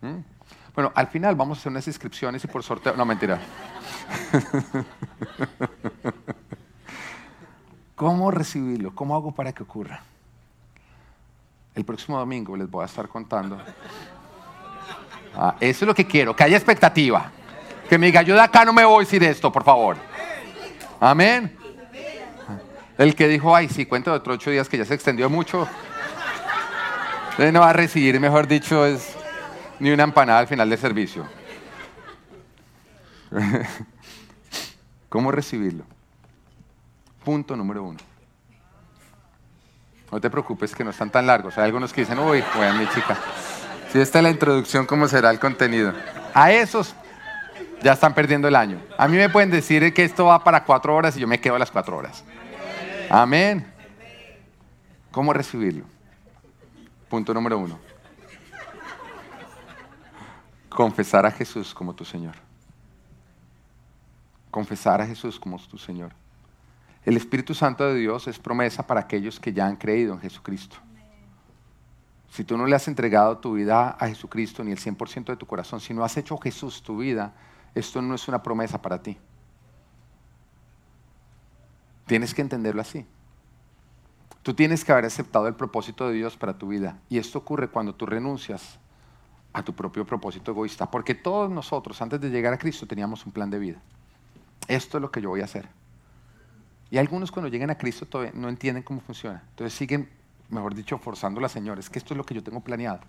¿Mm? Bueno, al final vamos a hacer unas inscripciones y por sorteo... No, mentira. <laughs> ¿Cómo recibirlo? ¿Cómo hago para que ocurra? El próximo domingo les voy a estar contando. Ah, eso es lo que quiero, que haya expectativa. Que me diga, yo de acá no me voy sin esto, por favor. Amén. El que dijo, ay, sí, cuento de otros ocho días que ya se extendió mucho. No va a recibir, mejor dicho, es ni una empanada al final del servicio. <laughs> ¿Cómo recibirlo? Punto número uno. No te preocupes que no están tan largos. Hay algunos que dicen, uy, bueno, mi chica. Si esta es la introducción, ¿cómo será el contenido? A esos ya están perdiendo el año. A mí me pueden decir que esto va para cuatro horas y yo me quedo a las cuatro horas. Amén. ¿Cómo recibirlo? Punto número uno. Confesar a Jesús como tu Señor. Confesar a Jesús como tu Señor. El Espíritu Santo de Dios es promesa para aquellos que ya han creído en Jesucristo. Si tú no le has entregado tu vida a Jesucristo ni el 100% de tu corazón, si no has hecho Jesús tu vida, esto no es una promesa para ti. Tienes que entenderlo así. Tú tienes que haber aceptado el propósito de Dios para tu vida. Y esto ocurre cuando tú renuncias a tu propio propósito egoísta. Porque todos nosotros, antes de llegar a Cristo, teníamos un plan de vida. Esto es lo que yo voy a hacer. Y algunos cuando llegan a Cristo todavía no entienden cómo funciona. Entonces siguen, mejor dicho, forzando la señora. Es que esto es lo que yo tengo planeado.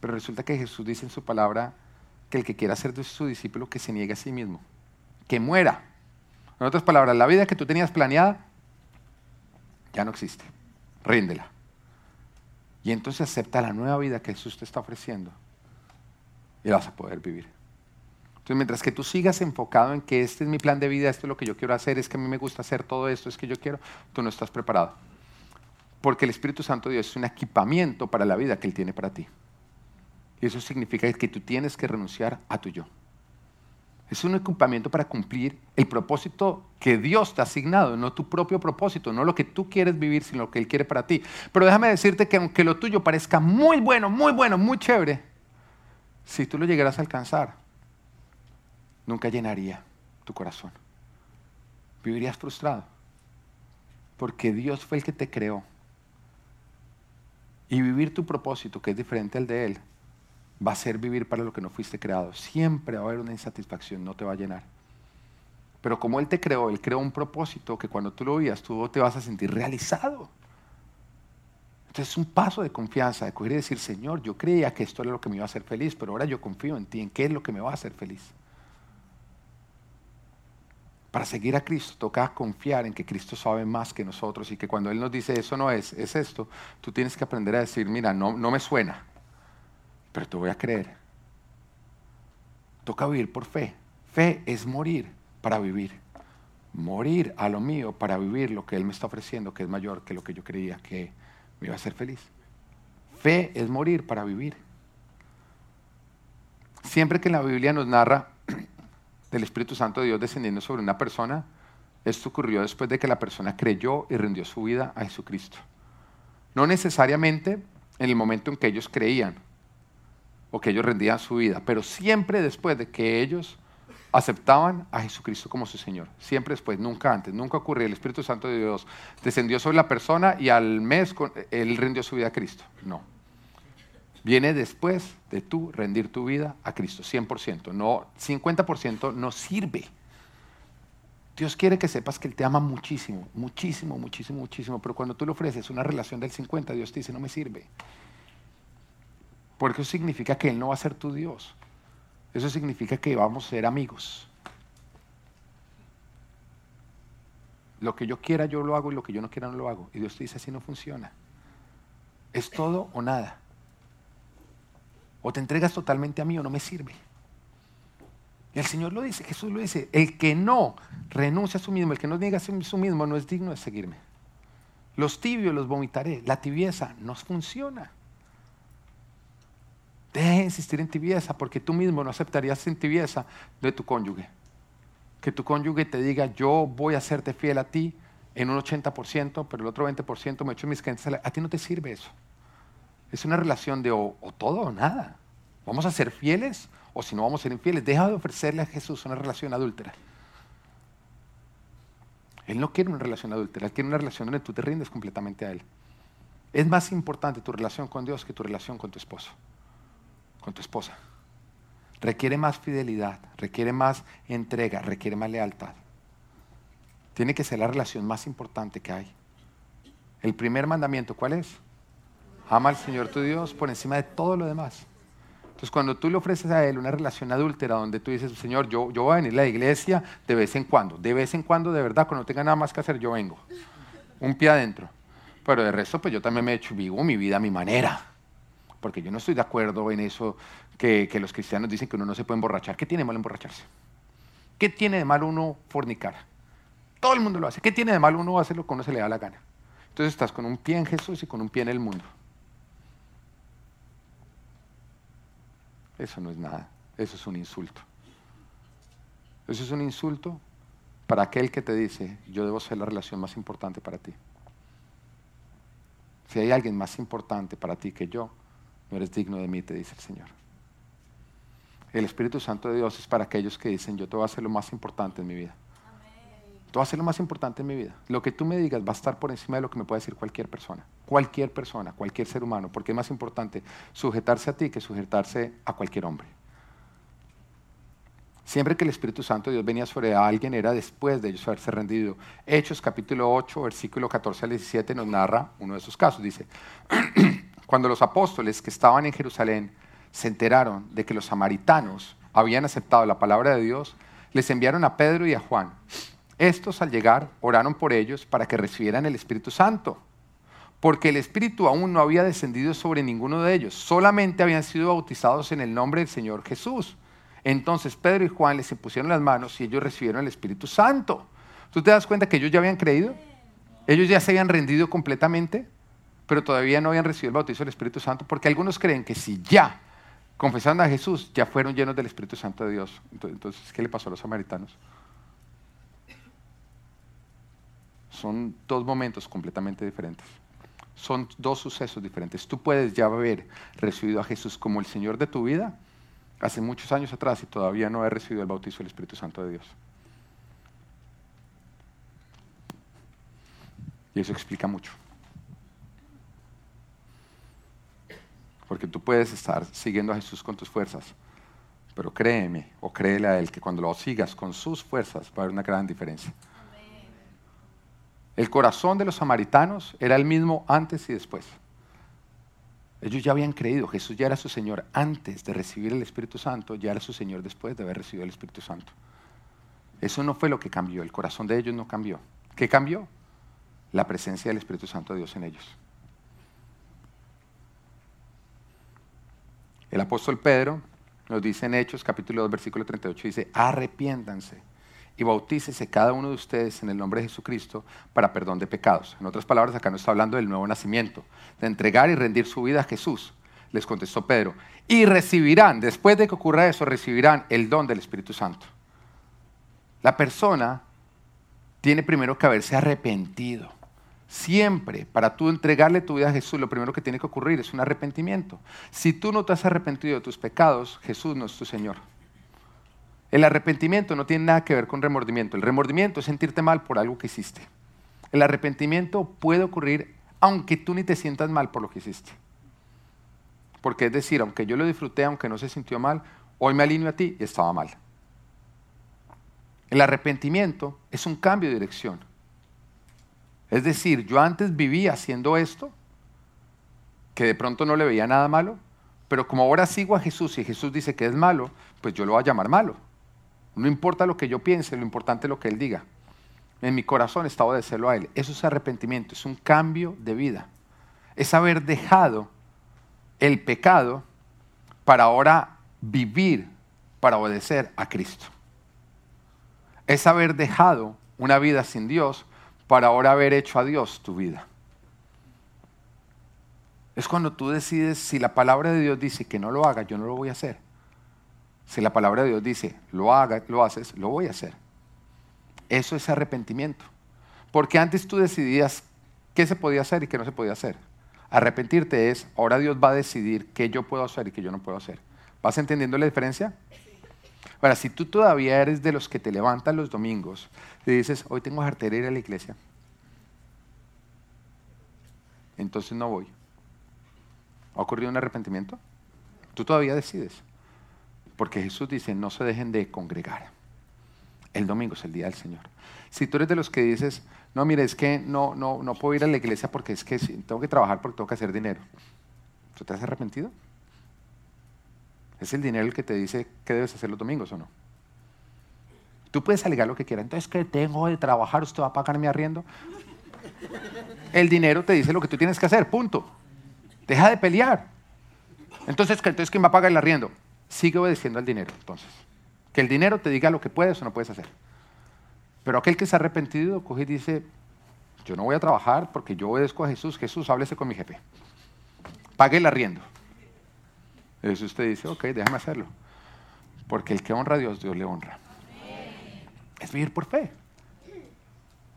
Pero resulta que Jesús dice en su palabra que el que quiera ser su discípulo, que se niegue a sí mismo. Que muera en otras palabras, la vida que tú tenías planeada ya no existe. Ríndela. Y entonces acepta la nueva vida que Jesús te está ofreciendo y vas a poder vivir. Entonces, mientras que tú sigas enfocado en que este es mi plan de vida, esto es lo que yo quiero hacer, es que a mí me gusta hacer todo esto, es que yo quiero, tú no estás preparado. Porque el Espíritu Santo de Dios es un equipamiento para la vida que Él tiene para ti. Y eso significa que tú tienes que renunciar a tu yo. Es un equipamiento para cumplir el propósito que Dios te ha asignado, no tu propio propósito, no lo que tú quieres vivir, sino lo que Él quiere para ti. Pero déjame decirte que aunque lo tuyo parezca muy bueno, muy bueno, muy chévere, si tú lo llegaras a alcanzar, nunca llenaría tu corazón. Vivirías frustrado. Porque Dios fue el que te creó. Y vivir tu propósito, que es diferente al de Él, va a ser vivir para lo que no fuiste creado. Siempre va a haber una insatisfacción, no te va a llenar. Pero como Él te creó, Él creó un propósito que cuando tú lo veas, tú te vas a sentir realizado. Entonces es un paso de confianza, de coger y decir, Señor, yo creía que esto era lo que me iba a hacer feliz, pero ahora yo confío en ti, en qué es lo que me va a hacer feliz. Para seguir a Cristo toca confiar en que Cristo sabe más que nosotros y que cuando Él nos dice eso no es, es esto, tú tienes que aprender a decir, mira, no, no me suena, pero te voy a creer. Toca vivir por fe. Fe es morir para vivir. Morir a lo mío para vivir lo que Él me está ofreciendo, que es mayor que lo que yo creía que me iba a hacer feliz. Fe es morir para vivir. Siempre que la Biblia nos narra <clears throat> del Espíritu Santo de Dios descendiendo sobre una persona, esto ocurrió después de que la persona creyó y rindió su vida a Jesucristo. No necesariamente en el momento en que ellos creían, o que ellos rendían su vida, pero siempre después de que ellos aceptaban a Jesucristo como su Señor. Siempre después, nunca antes, nunca ocurrió. El Espíritu Santo de Dios descendió sobre la persona y al mes él rindió su vida a Cristo. No. Viene después de tú rendir tu vida a Cristo, 100%. No, 50% no sirve. Dios quiere que sepas que Él te ama muchísimo, muchísimo, muchísimo, muchísimo, pero cuando tú le ofreces una relación del 50, Dios te dice, no me sirve. Porque eso significa que Él no va a ser tu Dios. Eso significa que vamos a ser amigos. Lo que yo quiera yo lo hago y lo que yo no quiera no lo hago. Y Dios te dice, así no funciona. Es todo o nada. O te entregas totalmente a mí o no me sirve. Y el Señor lo dice, Jesús lo dice, el que no renuncia a su mismo, el que no niega a sí mismo no es digno de seguirme. Los tibios los vomitaré, la tibieza no funciona. Deja de insistir en tibieza porque tú mismo no aceptarías en tibieza de tu cónyuge. que tu cónyuge te diga, yo voy a serte fiel a ti en un 80%, pero el otro 20% me echo mis la... a ti no te sirve eso. Es una relación de o, o, todo o nada. ¿Vamos a ser fieles o si no vamos a ser infieles? Deja de ofrecerle a Jesús una relación adúltera. Él no quiere una relación adúltera, Él quiere una relación donde tú te rindes completamente a Él. Es más importante tu relación con Dios que tu relación con tu esposo, con tu esposa. Requiere más fidelidad, requiere más entrega, requiere más lealtad. Tiene que ser la relación más importante que hay. El primer mandamiento, ¿cuál es? Ama al Señor tu Dios por encima de todo lo demás. Entonces, cuando tú le ofreces a Él una relación adúltera donde tú dices, Señor, yo, yo voy a venir a la iglesia de vez en cuando, de vez en cuando, de verdad, cuando no tenga nada más que hacer, yo vengo. Un pie adentro. Pero de resto, pues yo también me he hecho, vivo mi vida a mi manera. Porque yo no estoy de acuerdo en eso que, los cristianos dicen que uno no se puede emborrachar. ¿Qué tiene de malo emborracharse? ¿Qué tiene de malo uno fornicar? Todo el mundo lo hace. ¿Qué tiene de malo uno hacer lo que uno se le da la gana? Entonces estás con un pie en Jesús y con un pie en el mundo. Eso no es nada. Eso es un insulto. Eso es un insulto para aquel que te dice, yo debo ser la relación más importante para ti. Si hay alguien más importante para ti que yo, no eres digno de mí, te dice el Señor. El Espíritu Santo de Dios es para aquellos que dicen, yo te voy a hacer lo más importante en mi vida. Tú vas a ser lo más importante en mi vida. Lo que tú me digas va a estar por encima de lo que me puede decir cualquier persona. Cualquier persona, cualquier ser humano. Porque es más importante sujetarse a ti que sujetarse a cualquier hombre. Siempre que el Espíritu Santo de Dios venía sobre alguien era después de ellos haberse rendido. Hechos capítulo 8, versículo 14 al 17 nos narra uno de esos casos. Dice, <clears throat> cuando los apóstoles que estaban en Jerusalén se enteraron de que los samaritanos habían aceptado la palabra de Dios, les enviaron a Pedro y a Juan estos al llegar oraron por ellos para que recibieran el Espíritu Santo, porque el Espíritu aún no había descendido sobre ninguno de ellos, solamente habían sido bautizados en el nombre del Señor Jesús. Entonces Pedro y Juan les impusieron las manos y ellos recibieron el Espíritu Santo. ¿Tú te das cuenta que ellos ya habían creído? Ellos ya se habían rendido completamente, pero todavía no habían recibido el bautizo del Espíritu Santo, porque algunos creen que si ya confesaron a Jesús, ya fueron llenos del Espíritu Santo de Dios. Entonces, ¿qué le pasó a los samaritanos? Son dos momentos completamente diferentes. Son dos sucesos diferentes. Tú puedes ya haber recibido a Jesús como el Señor de tu vida hace muchos años atrás y todavía no haber recibido el bautizo del Espíritu Santo de Dios. Y eso explica mucho. Porque tú puedes estar siguiendo a Jesús con tus fuerzas, pero créeme o créele a Él que cuando lo sigas con sus fuerzas va a haber una gran diferencia. El corazón de los samaritanos era el mismo antes y después. Ellos ya habían creído, Jesús ya era su Señor antes de recibir el Espíritu Santo, ya era su Señor después de haber recibido el Espíritu Santo. Eso no fue lo que cambió, el corazón de ellos no cambió. ¿Qué cambió? La presencia del Espíritu Santo de Dios en ellos. El apóstol Pedro nos dice en Hechos capítulo 2 versículo 38, dice, arrepiéntanse y bautícese cada uno de ustedes en el nombre de Jesucristo para perdón de pecados. En otras palabras, acá no está hablando del nuevo nacimiento, de entregar y rendir su vida a Jesús. Les contestó Pedro, y recibirán, después de que ocurra eso, recibirán el don del Espíritu Santo. La persona tiene primero que haberse arrepentido. Siempre, para tú entregarle tu vida a Jesús, lo primero que tiene que ocurrir es un arrepentimiento. Si tú no te has arrepentido de tus pecados, Jesús no es tu Señor. El arrepentimiento no tiene nada que ver con remordimiento. El remordimiento es sentirte mal por algo que hiciste. El arrepentimiento puede ocurrir aunque tú ni te sientas mal por lo que hiciste. Porque es decir, aunque yo lo disfruté, aunque no se sintió mal, hoy me alineo a ti y estaba mal. El arrepentimiento es un cambio de dirección. Es decir, yo antes vivía haciendo esto, que de pronto no le veía nada malo, pero como ahora sigo a Jesús y Jesús dice que es malo, pues yo lo voy a llamar malo. No importa lo que yo piense, lo importante es lo que Él diga. En mi corazón está obedecerlo a Él. Eso es arrepentimiento, es un cambio de vida. Es haber dejado el pecado para ahora vivir, para obedecer a Cristo. Es haber dejado una vida sin Dios para ahora haber hecho a Dios tu vida. Es cuando tú decides, si la palabra de Dios dice que no lo haga, yo no lo voy a hacer. Si la palabra de Dios dice, lo haga, lo haces, lo voy a hacer. Eso es arrepentimiento. Porque antes tú decidías qué se podía hacer y qué no se podía hacer. Arrepentirte es, ahora Dios va a decidir qué yo puedo hacer y qué yo no puedo hacer. ¿Vas entendiendo la diferencia? Ahora, si tú todavía eres de los que te levantan los domingos y dices, hoy tengo jartera ir a la iglesia, entonces no voy. ¿Ha ocurrido un arrepentimiento? Tú todavía decides. Porque Jesús dice, no se dejen de congregar. El domingo es el día del Señor. Si tú eres de los que dices, no, mire, es que no, no, no puedo ir a la iglesia porque es que tengo que trabajar porque tengo que hacer dinero. ¿Tú te has arrepentido? ¿Es el dinero el que te dice qué debes hacer los domingos o no? Tú puedes alegar lo que quieras. Entonces, que tengo de trabajar, usted va a pagarme arriendo. El dinero te dice lo que tú tienes que hacer, punto. Deja de pelear. Entonces, entonces ¿quién va a pagar el arriendo? Sigue obedeciendo al dinero, entonces. Que el dinero te diga lo que puedes o no puedes hacer. Pero aquel que se ha arrepentido coge y dice, yo no voy a trabajar porque yo obedezco a Jesús. Jesús, háblese con mi jefe. Pague el arriendo. Eso usted dice, ok, déjame hacerlo. Porque el que honra a Dios, Dios le honra. Es vivir por fe.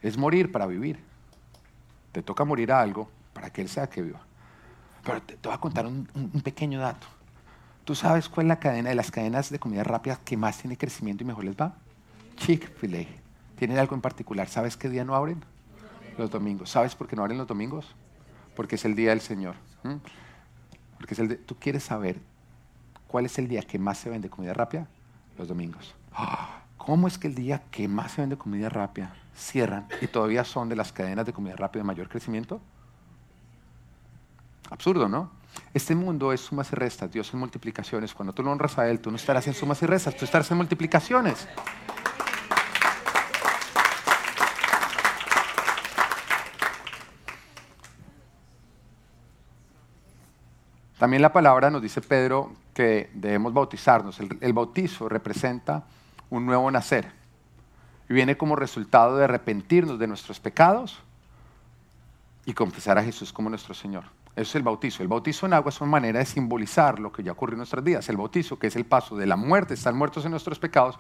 Es morir para vivir. Te toca morir a algo para que Él sea que viva. Pero te, voy a contar un, pequeño dato. ¿Tú sabes cuál es la cadena de las cadenas de comida rápida que más tiene crecimiento y mejor les va? Chick-fil-A. ¿Tienen algo en particular? ¿Sabes qué día no abren? Los domingos. ¿Sabes por qué no abren los domingos? Porque es el día del Señor. Porque es el tú quieres saber cuál es el día que más se vende comida rápida? Los domingos. <gasps> ¿Cómo es que el día que más se vende comida rápida cierran y todavía son de las cadenas de comida rápida de mayor crecimiento? Absurdo, ¿no? Este mundo es sumas y restas, Dios en multiplicaciones. Cuando tú lo honras a Él, tú no estarás en sumas y restas, tú estarás en multiplicaciones. También la palabra nos dice Pedro que debemos bautizarnos. El, bautizo representa un nuevo nacer y viene como resultado de arrepentirnos de nuestros pecados y confesar a Jesús como nuestro Señor. Eso es el bautizo. El bautizo en agua es una manera de simbolizar lo que ya ocurrió en nuestras vidas. El bautizo, que es el paso de la muerte, estar muertos en nuestros pecados,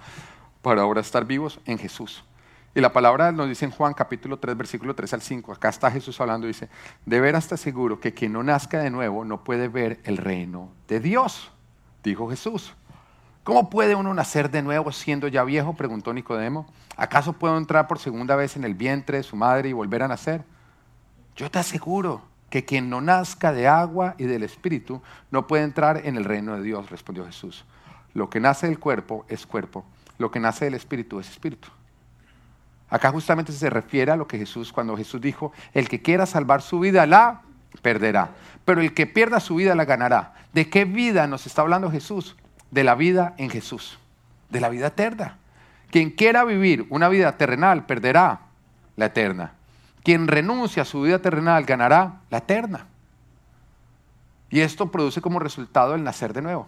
para ahora estar vivos en Jesús. Y la palabra nos dice en Juan capítulo 3, versículo 3 al 5, acá está Jesús hablando, dice, de veras te seguro que quien no nazca de nuevo no puede ver el reino de Dios, dijo Jesús. ¿Cómo puede uno nacer de nuevo siendo ya viejo? preguntó Nicodemo. ¿Acaso puedo entrar por segunda vez en el vientre de su madre y volver a nacer? Yo te aseguro que quien no nazca de agua y del Espíritu no puede entrar en el reino de Dios, respondió Jesús. Lo que nace del cuerpo es cuerpo, lo que nace del Espíritu es Espíritu. Acá justamente se refiere a lo que Jesús, cuando Jesús dijo, el que quiera salvar su vida la perderá, pero el que pierda su vida la ganará. ¿De qué vida nos está hablando Jesús? De la vida en Jesús, de la vida eterna. Quien quiera vivir una vida terrenal perderá la eterna. Quien renuncia a su vida terrenal ganará la eterna. Y esto produce como resultado el nacer de nuevo.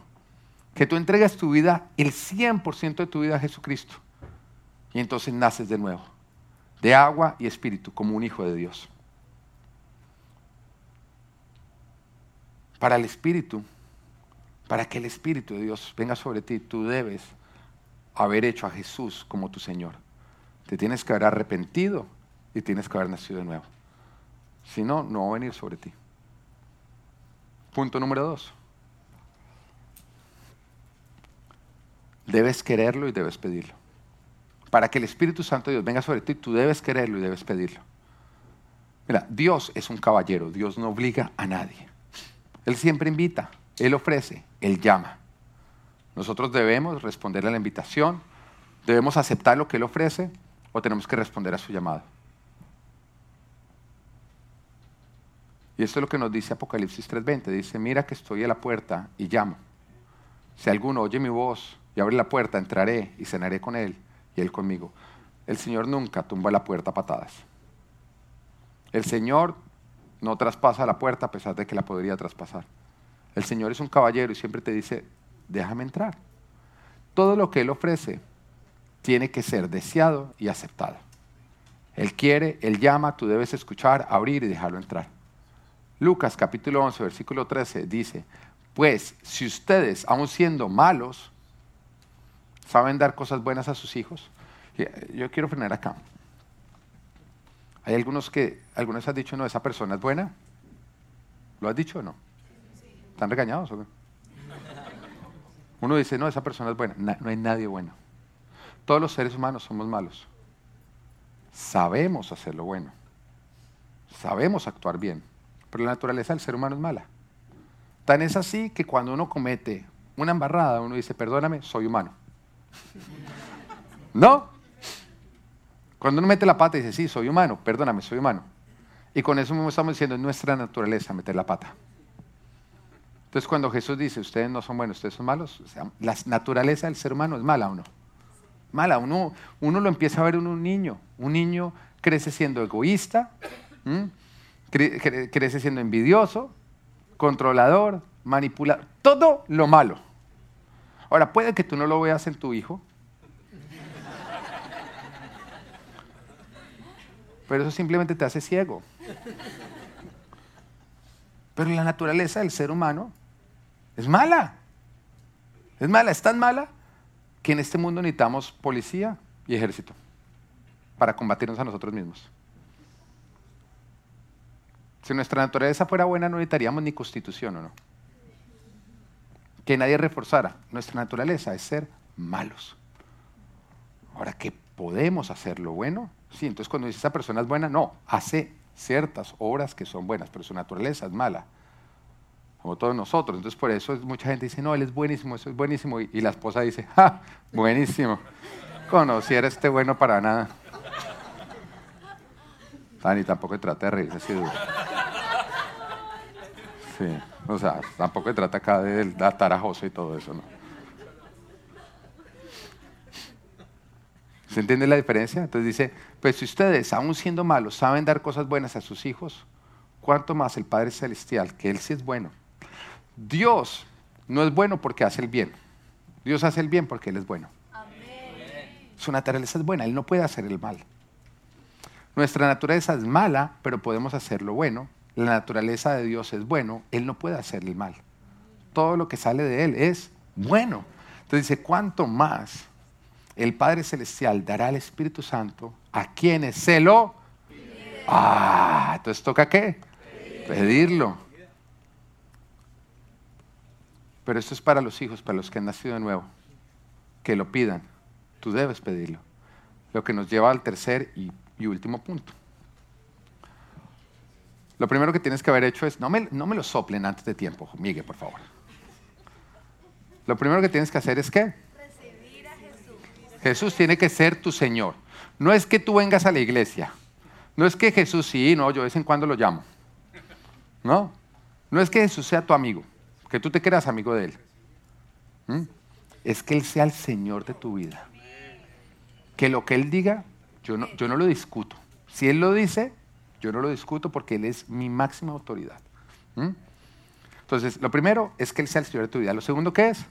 Que tú entregas tu vida, el 100% de tu vida a Jesucristo. Y entonces naces de nuevo. De agua y espíritu, como un hijo de Dios. Para el espíritu, para que el espíritu de Dios venga sobre ti, tú debes haber hecho a Jesús como tu Señor. Te tienes que haber arrepentido y tienes que haber nacido de nuevo. Si no, no va a venir sobre ti. Punto número dos. Debes quererlo y debes pedirlo. Para que el Espíritu Santo de Dios venga sobre ti, tú debes quererlo y debes pedirlo. Mira, Dios es un caballero, Dios no obliga a nadie. Él siempre invita, Él ofrece, Él llama. Nosotros debemos responder a la invitación, debemos aceptar lo que Él ofrece o tenemos que responder a su llamado. Y esto es lo que nos dice Apocalipsis 3:20. Dice, mira que estoy a la puerta y llamo. Si alguno oye mi voz y abre la puerta, entraré y cenaré con él y él conmigo. El Señor nunca tumba la puerta a patadas. El Señor no traspasa la puerta a pesar de que la podría traspasar. El Señor es un caballero y siempre te dice, déjame entrar. Todo lo que Él ofrece tiene que ser deseado y aceptado. Él quiere, Él llama, tú debes escuchar, abrir y dejarlo entrar. Lucas capítulo 11, versículo 13 dice, pues si ustedes, aun siendo malos, saben dar cosas buenas a sus hijos, Yo quiero frenar acá. Hay algunos que, algunos han dicho, no, esa persona es buena. ¿Lo has dicho o no? ¿Están regañados o? Uno dice, no, esa persona es buena. no hay nadie bueno. Todos los seres humanos somos malos. Sabemos hacer lo bueno. Sabemos actuar bien. Pero la naturaleza del ser humano es mala. Tan es así que cuando uno comete una embarrada, uno dice, perdóname, soy humano. ¿No? Cuando uno mete la pata y dice, sí, soy humano, perdóname, soy humano. Y con eso mismo estamos diciendo, es nuestra naturaleza meter la pata. Entonces cuando Jesús dice, ustedes no son buenos, ustedes son malos, la naturaleza del ser humano es mala o no. Mala, uno, uno lo empieza a ver en un niño. Un niño crece siendo egoísta, crece siendo envidioso, controlador, manipulador, todo lo malo. Ahora, puede que tú no lo veas en tu hijo, pero eso simplemente te hace ciego. Pero la naturaleza del ser humano es mala. Es mala, es tan mala que en este mundo necesitamos policía y ejército para combatirnos a nosotros mismos. Si nuestra naturaleza fuera buena, no necesitaríamos ni constitución o no. Que nadie reforzara. Nuestra naturaleza es ser malos. Ahora, ¿qué podemos hacer lo bueno? Sí, entonces cuando dice esa persona es buena, no, hace ciertas obras que son buenas, pero su naturaleza es mala. Como todos nosotros. Entonces por eso mucha gente dice, no, él es buenísimo, eso es buenísimo. Y, la esposa dice, ¡ja! Buenísimo. Conociera este bueno para nada. Dani, tampoco se trata de reírse así duro. Sí, o sea, tampoco se trata acá de tarajoso y todo eso, ¿no? ¿Se entiende la diferencia? Entonces dice, pues si ustedes, aún siendo malos, saben dar cosas buenas a sus hijos, ¿cuánto más el Padre Celestial, que Él sí es bueno? Dios no es bueno porque hace el bien. Dios hace el bien porque Él es bueno. Su naturaleza es buena, Él no puede hacer el mal. Nuestra naturaleza es mala, pero podemos hacer lo bueno. La naturaleza de Dios es bueno, Él no puede hacer el mal. Todo lo que sale de Él es bueno. Entonces dice, ¿cuánto más el Padre Celestial dará al Espíritu Santo a quienes se lo... Ah, entonces toca qué? Pedirlo. Pero esto es para los hijos, para los que han nacido de nuevo. Que lo pidan. Tú debes pedirlo. Lo que nos lleva al tercer y, último punto. Lo primero que tienes que haber hecho es, no me, no me lo soplen antes de tiempo, Miguel, por favor. Lo primero que tienes que hacer es qué? Jesús tiene que ser tu Señor. No es que tú vengas a la iglesia. No es que Jesús sí, no, yo de vez en cuando lo llamo. No. No es que Jesús sea tu amigo, que tú te creas amigo de Él. ¿Mm? Es que Él sea el Señor de tu vida. Que lo que Él diga, yo no, yo no lo discuto. Si Él lo dice, yo no lo discuto porque Él es mi máxima autoridad. Entonces, lo primero es que Él sea el Señor de tu vida. Lo segundo, ¿qué es?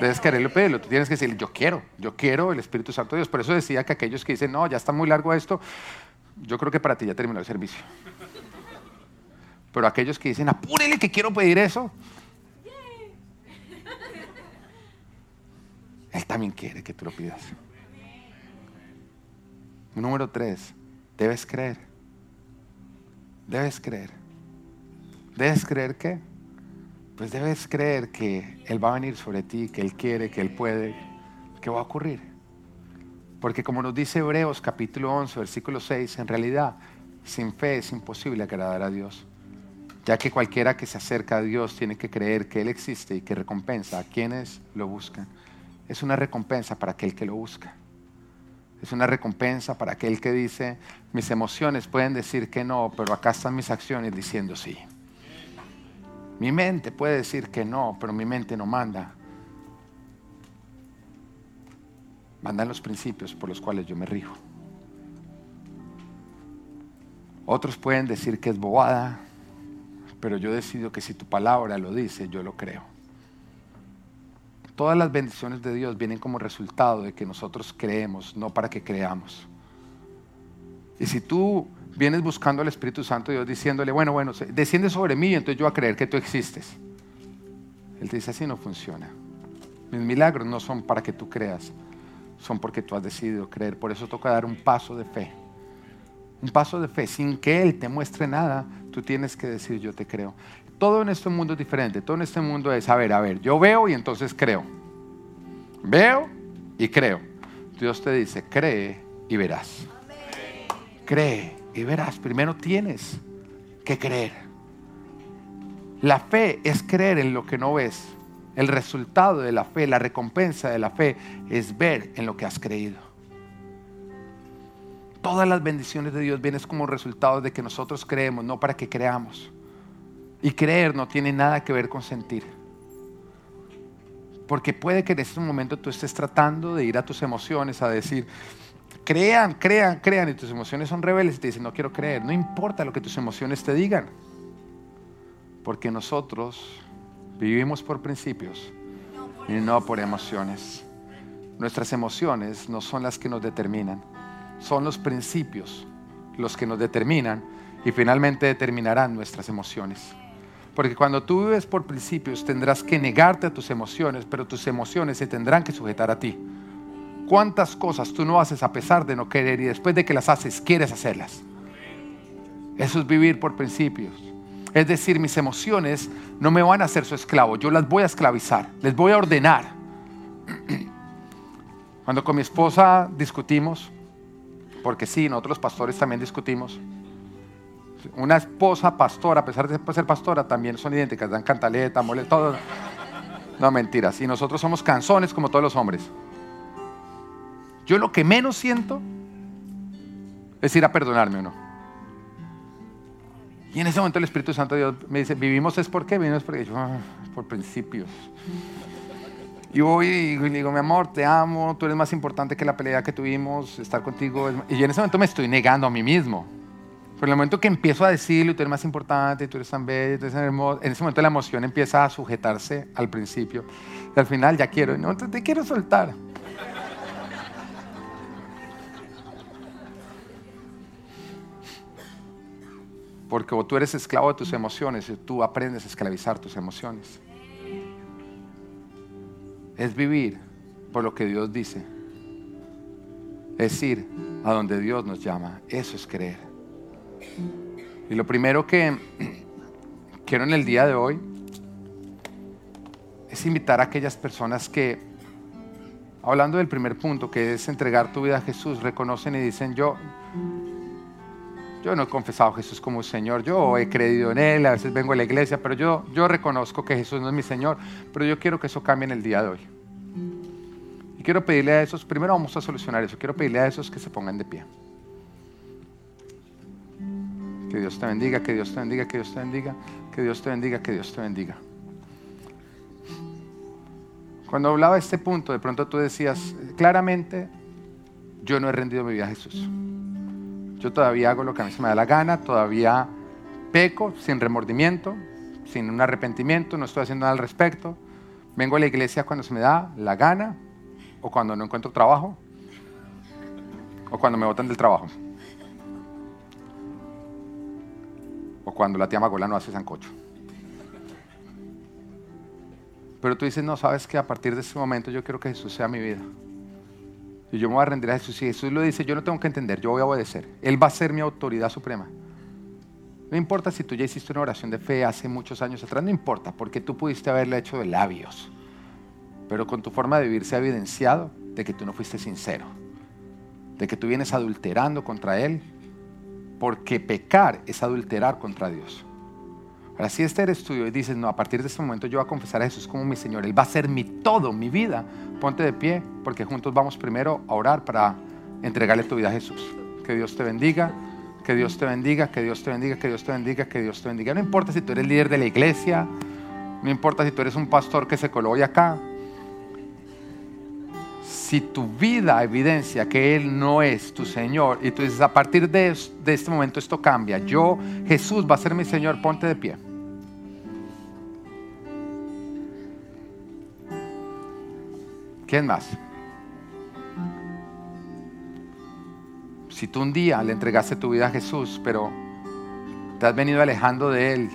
Debes quererlo pedirlo. Tú tienes que decir, yo quiero, yo quiero el Espíritu Santo de Dios. Por eso decía que aquellos que dicen, no, ya está muy largo esto, yo creo que para ti ya terminó el servicio. Pero aquellos que dicen, apúrele que quiero pedir eso, Él también quiere que tú lo pidas. Número tres, debes creer. Debes creer. Debes creer que pues debes creer que Él va a venir sobre ti, que Él quiere, que Él puede, que va a ocurrir. Porque como nos dice Hebreos capítulo 11, versículo 6, en realidad sin fe es imposible agradar a Dios, ya que cualquiera que se acerca a Dios tiene que creer que Él existe y que recompensa a quienes lo buscan. Es una recompensa para aquel que lo busca. Es una recompensa para aquel que dice, mis emociones pueden decir que no, pero acá están mis acciones diciendo sí. Mi mente puede decir que no, pero mi mente no manda. Mandan los principios por los cuales yo me rijo. Otros pueden decir que es bobada, pero yo decido que si tu palabra lo dice, yo lo creo. Todas las bendiciones de Dios vienen como resultado de que nosotros creemos, no para que creamos. Y si tú vienes buscando al Espíritu Santo Dios diciéndole, bueno, bueno, desciende sobre mí, entonces yo voy a creer que tú existes. Él te dice, así no funciona. Mis milagros no son para que tú creas. son porque tú has decidido creer. Por eso toca dar un paso de fe. Un paso de fe. Sin que Él te muestre nada, tú tienes que decir yo te creo. Todo en este mundo es diferente. Todo en este mundo es, a ver, a ver, yo veo y entonces creo. Veo y creo. Dios te dice, cree y verás. Cree y verás. Primero tienes que creer. La fe es creer en lo que no ves. El resultado de la fe, la recompensa de la fe es ver en lo que has creído. Todas las bendiciones de Dios vienen como resultado de que nosotros creemos, no para que creamos. Y creer no tiene nada que ver con sentir. Porque puede que en este momento tú estés tratando de ir a tus emociones a decir, crean, crean, crean, y tus emociones son rebeldes y te dicen, no quiero creer. No importa lo que tus emociones te digan. Porque nosotros vivimos por principios y no por emociones. Nuestras emociones no son las que nos determinan, son los principios los que nos determinan y finalmente determinarán nuestras emociones. Porque cuando tú vives por principios tendrás que negarte a tus emociones, pero tus emociones se tendrán que sujetar a ti. ¿Cuántas cosas tú no haces a pesar de no querer y después de que las haces quieres hacerlas? Eso es vivir por principios. Es decir, mis emociones no me van a hacer su esclavo, yo las voy a esclavizar, les voy a ordenar. Cuando con mi esposa discutimos, porque sí, nosotros los pastores también discutimos, una esposa pastora, a pesar de ser pastora, también son idénticas, dan cantaleta, mole, todo. No, mentiras. Y nosotros somos canzones como todos los hombres. Yo lo que menos siento es ir a perdonarme no. Y en ese momento el Espíritu Santo de Dios me dice, vivimos es por qué, vivimos porque yo, ah, por principios. Y voy y digo, mi amor, te amo, tú eres más importante que la pelea que tuvimos, estar contigo. Y en ese momento me estoy negando a mí mismo. Pero en el momento que empiezo a decirlo, tú eres más importante, tú eres tan bello, tú eres tan hermoso, en ese momento la emoción empieza a sujetarse al principio. Y al final ya quiero, no, te, te quiero soltar. Porque tú eres esclavo de tus emociones y tú aprendes a esclavizar tus emociones. Es vivir por lo que Dios dice. Es ir a donde Dios nos llama. Eso es creer. Y lo primero que quiero en el día de hoy es invitar a aquellas personas que, hablando del primer punto, que es entregar tu vida a Jesús, reconocen y dicen, yo, yo no he confesado a Jesús como Señor, yo he creído en Él, a veces vengo a la iglesia, pero yo, yo reconozco que Jesús no es mi Señor, pero yo quiero que eso cambie en el día de hoy. Y quiero pedirle a esos, primero vamos a solucionar eso, quiero pedirle a esos que se pongan de pie. Que Dios te bendiga, que Dios te bendiga, que Dios te bendiga, que Dios te bendiga, que Dios te bendiga. Cuando hablaba de este punto, de pronto tú decías, claramente, yo no he rendido mi vida a Jesús. Yo todavía hago lo que a mí se me da la gana, todavía peco sin remordimiento, sin un arrepentimiento, no estoy haciendo nada al respecto. Vengo a la iglesia cuando se me da la gana o cuando no encuentro trabajo o cuando me botan del trabajo. O cuando la tía Magola no hace sancocho. Pero tú dices, no, sabes que a partir de ese momento yo quiero que Jesús sea mi vida. Y yo me voy a rendir a Jesús. Y Jesús lo dice, yo no tengo que entender, yo voy a obedecer. Él va a ser mi autoridad suprema. No importa si tú ya hiciste una oración de fe hace muchos años atrás, no importa, porque tú pudiste haberla hecho de labios. Pero con tu forma de vivir se ha evidenciado de que tú no fuiste sincero, de que tú vienes adulterando contra Él porque pecar es adulterar contra Dios. Ahora, si este eres tuyo y dices, no, a partir de este momento yo voy a confesar a Jesús como mi Señor, Él va a ser mi todo, mi vida, ponte de pie, porque juntos vamos primero a orar para entregarle tu vida a Jesús. Que Dios te bendiga, que Dios te bendiga, que Dios te bendiga, que Dios te bendiga, que Dios te bendiga. No importa si tú eres líder de la iglesia, no importa si tú eres un pastor que se coló hoy acá, si tu vida evidencia que Él no es tu Señor y tú dices, a partir de, este momento esto cambia, yo, Jesús va a ser mi Señor, ponte de pie. ¿Quién más? Si tú un día le entregaste tu vida a Jesús, pero te has venido alejando de Él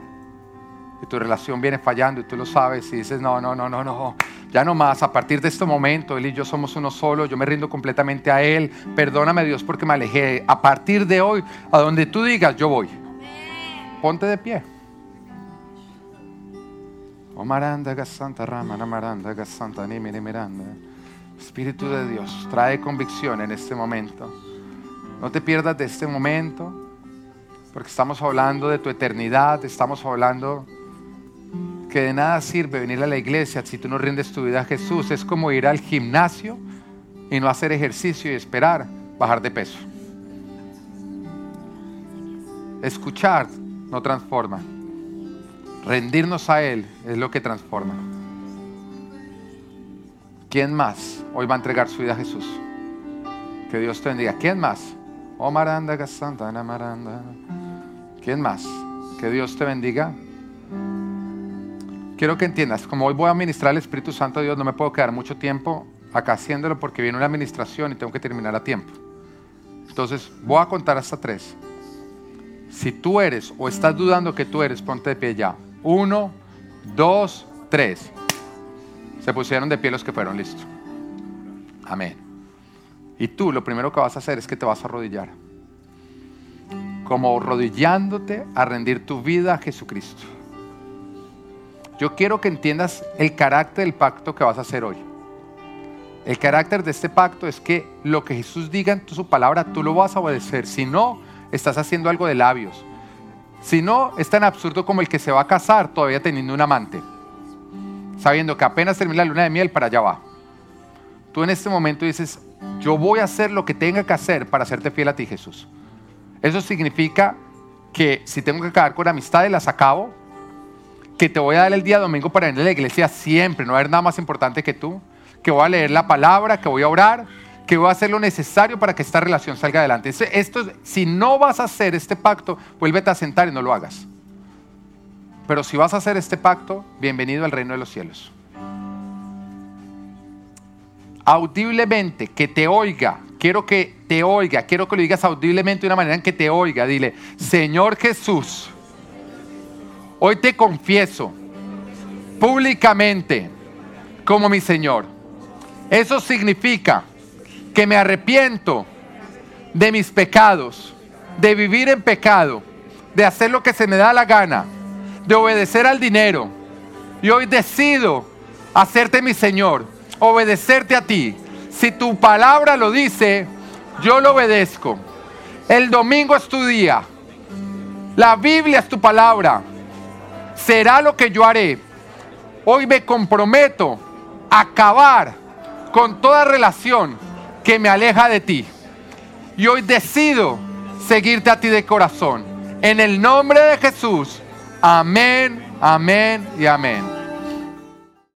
y tu relación viene fallando y tú lo sabes y dices, no, no, no, no, no, Ya no más, a partir de este momento, Él y yo somos uno solo, yo me rindo completamente a Él. Perdóname Dios porque me alejé. A partir de hoy, a donde tú digas, yo voy. Ponte de pie. Oh Maranda, Santa Rama, Maranda, Santa Miranda. Espíritu de Dios, trae convicción en este momento. No te pierdas de este momento, porque estamos hablando de tu eternidad, estamos hablando que de nada sirve venir a la iglesia si tú no rindes tu vida a Jesús. Es como ir al gimnasio y no hacer ejercicio y esperar bajar de peso. Escuchar no transforma. Rendirnos a Él es lo que transforma. ¿Quién más hoy va a entregar su vida a Jesús? Que Dios te bendiga. ¿Quién más? Oh Maranda, Maranda. ¿Quién más? Que Dios te bendiga. Quiero que entiendas, como hoy voy a ministrar al Espíritu Santo de Dios, no me puedo quedar mucho tiempo acá haciéndolo porque viene una administración y tengo que terminar a tiempo. Entonces, voy a contar hasta tres. Si tú eres o estás dudando que tú eres, ponte de pie ya. Uno, dos, tres. Se pusieron de pie los que fueron, listo. Amén. Y tú lo primero que vas a hacer es que te vas a arrodillar. Como arrodillándote a rendir tu vida a Jesucristo. Yo quiero que entiendas el carácter del pacto que vas a hacer hoy. El carácter de este pacto es que lo que Jesús diga en su palabra, tú lo vas a obedecer. Si no, estás haciendo algo de labios. Si no, es tan absurdo como el que se va a casar todavía teniendo un amante, sabiendo que apenas termina la luna de miel, para allá va. Tú en este momento dices, yo voy a hacer lo que tenga que hacer para hacerte fiel a ti, Jesús. Eso significa que si tengo que acabar con amistades, las acabo. Que te voy a dar el día domingo para venir a la iglesia siempre, no va a haber nada más importante que tú. Que voy a leer la palabra, que voy a orar, que voy a hacer lo necesario para que esta relación salga adelante. Esto, si no vas a hacer este pacto, vuélvete a sentar y no lo hagas. Pero si vas a hacer este pacto, bienvenido al reino de los cielos. Audiblemente, que te oiga. Quiero que te oiga. Quiero que lo digas audiblemente de una manera en que te oiga. Dile, Señor Jesús, hoy te confieso públicamente como mi Señor. Eso significa que me arrepiento de mis pecados, de vivir en pecado, de hacer lo que se me da la gana, de obedecer al dinero. Y hoy decido hacerte mi Señor, obedecerte a ti. Si tu palabra lo dice, yo lo obedezco. El domingo es tu día. La Biblia es tu palabra. Será lo que yo haré. Hoy me comprometo a acabar con toda relación que me aleja de ti. Y hoy decido seguirte a ti de corazón. En el nombre de Jesús. Amén, amén y amén.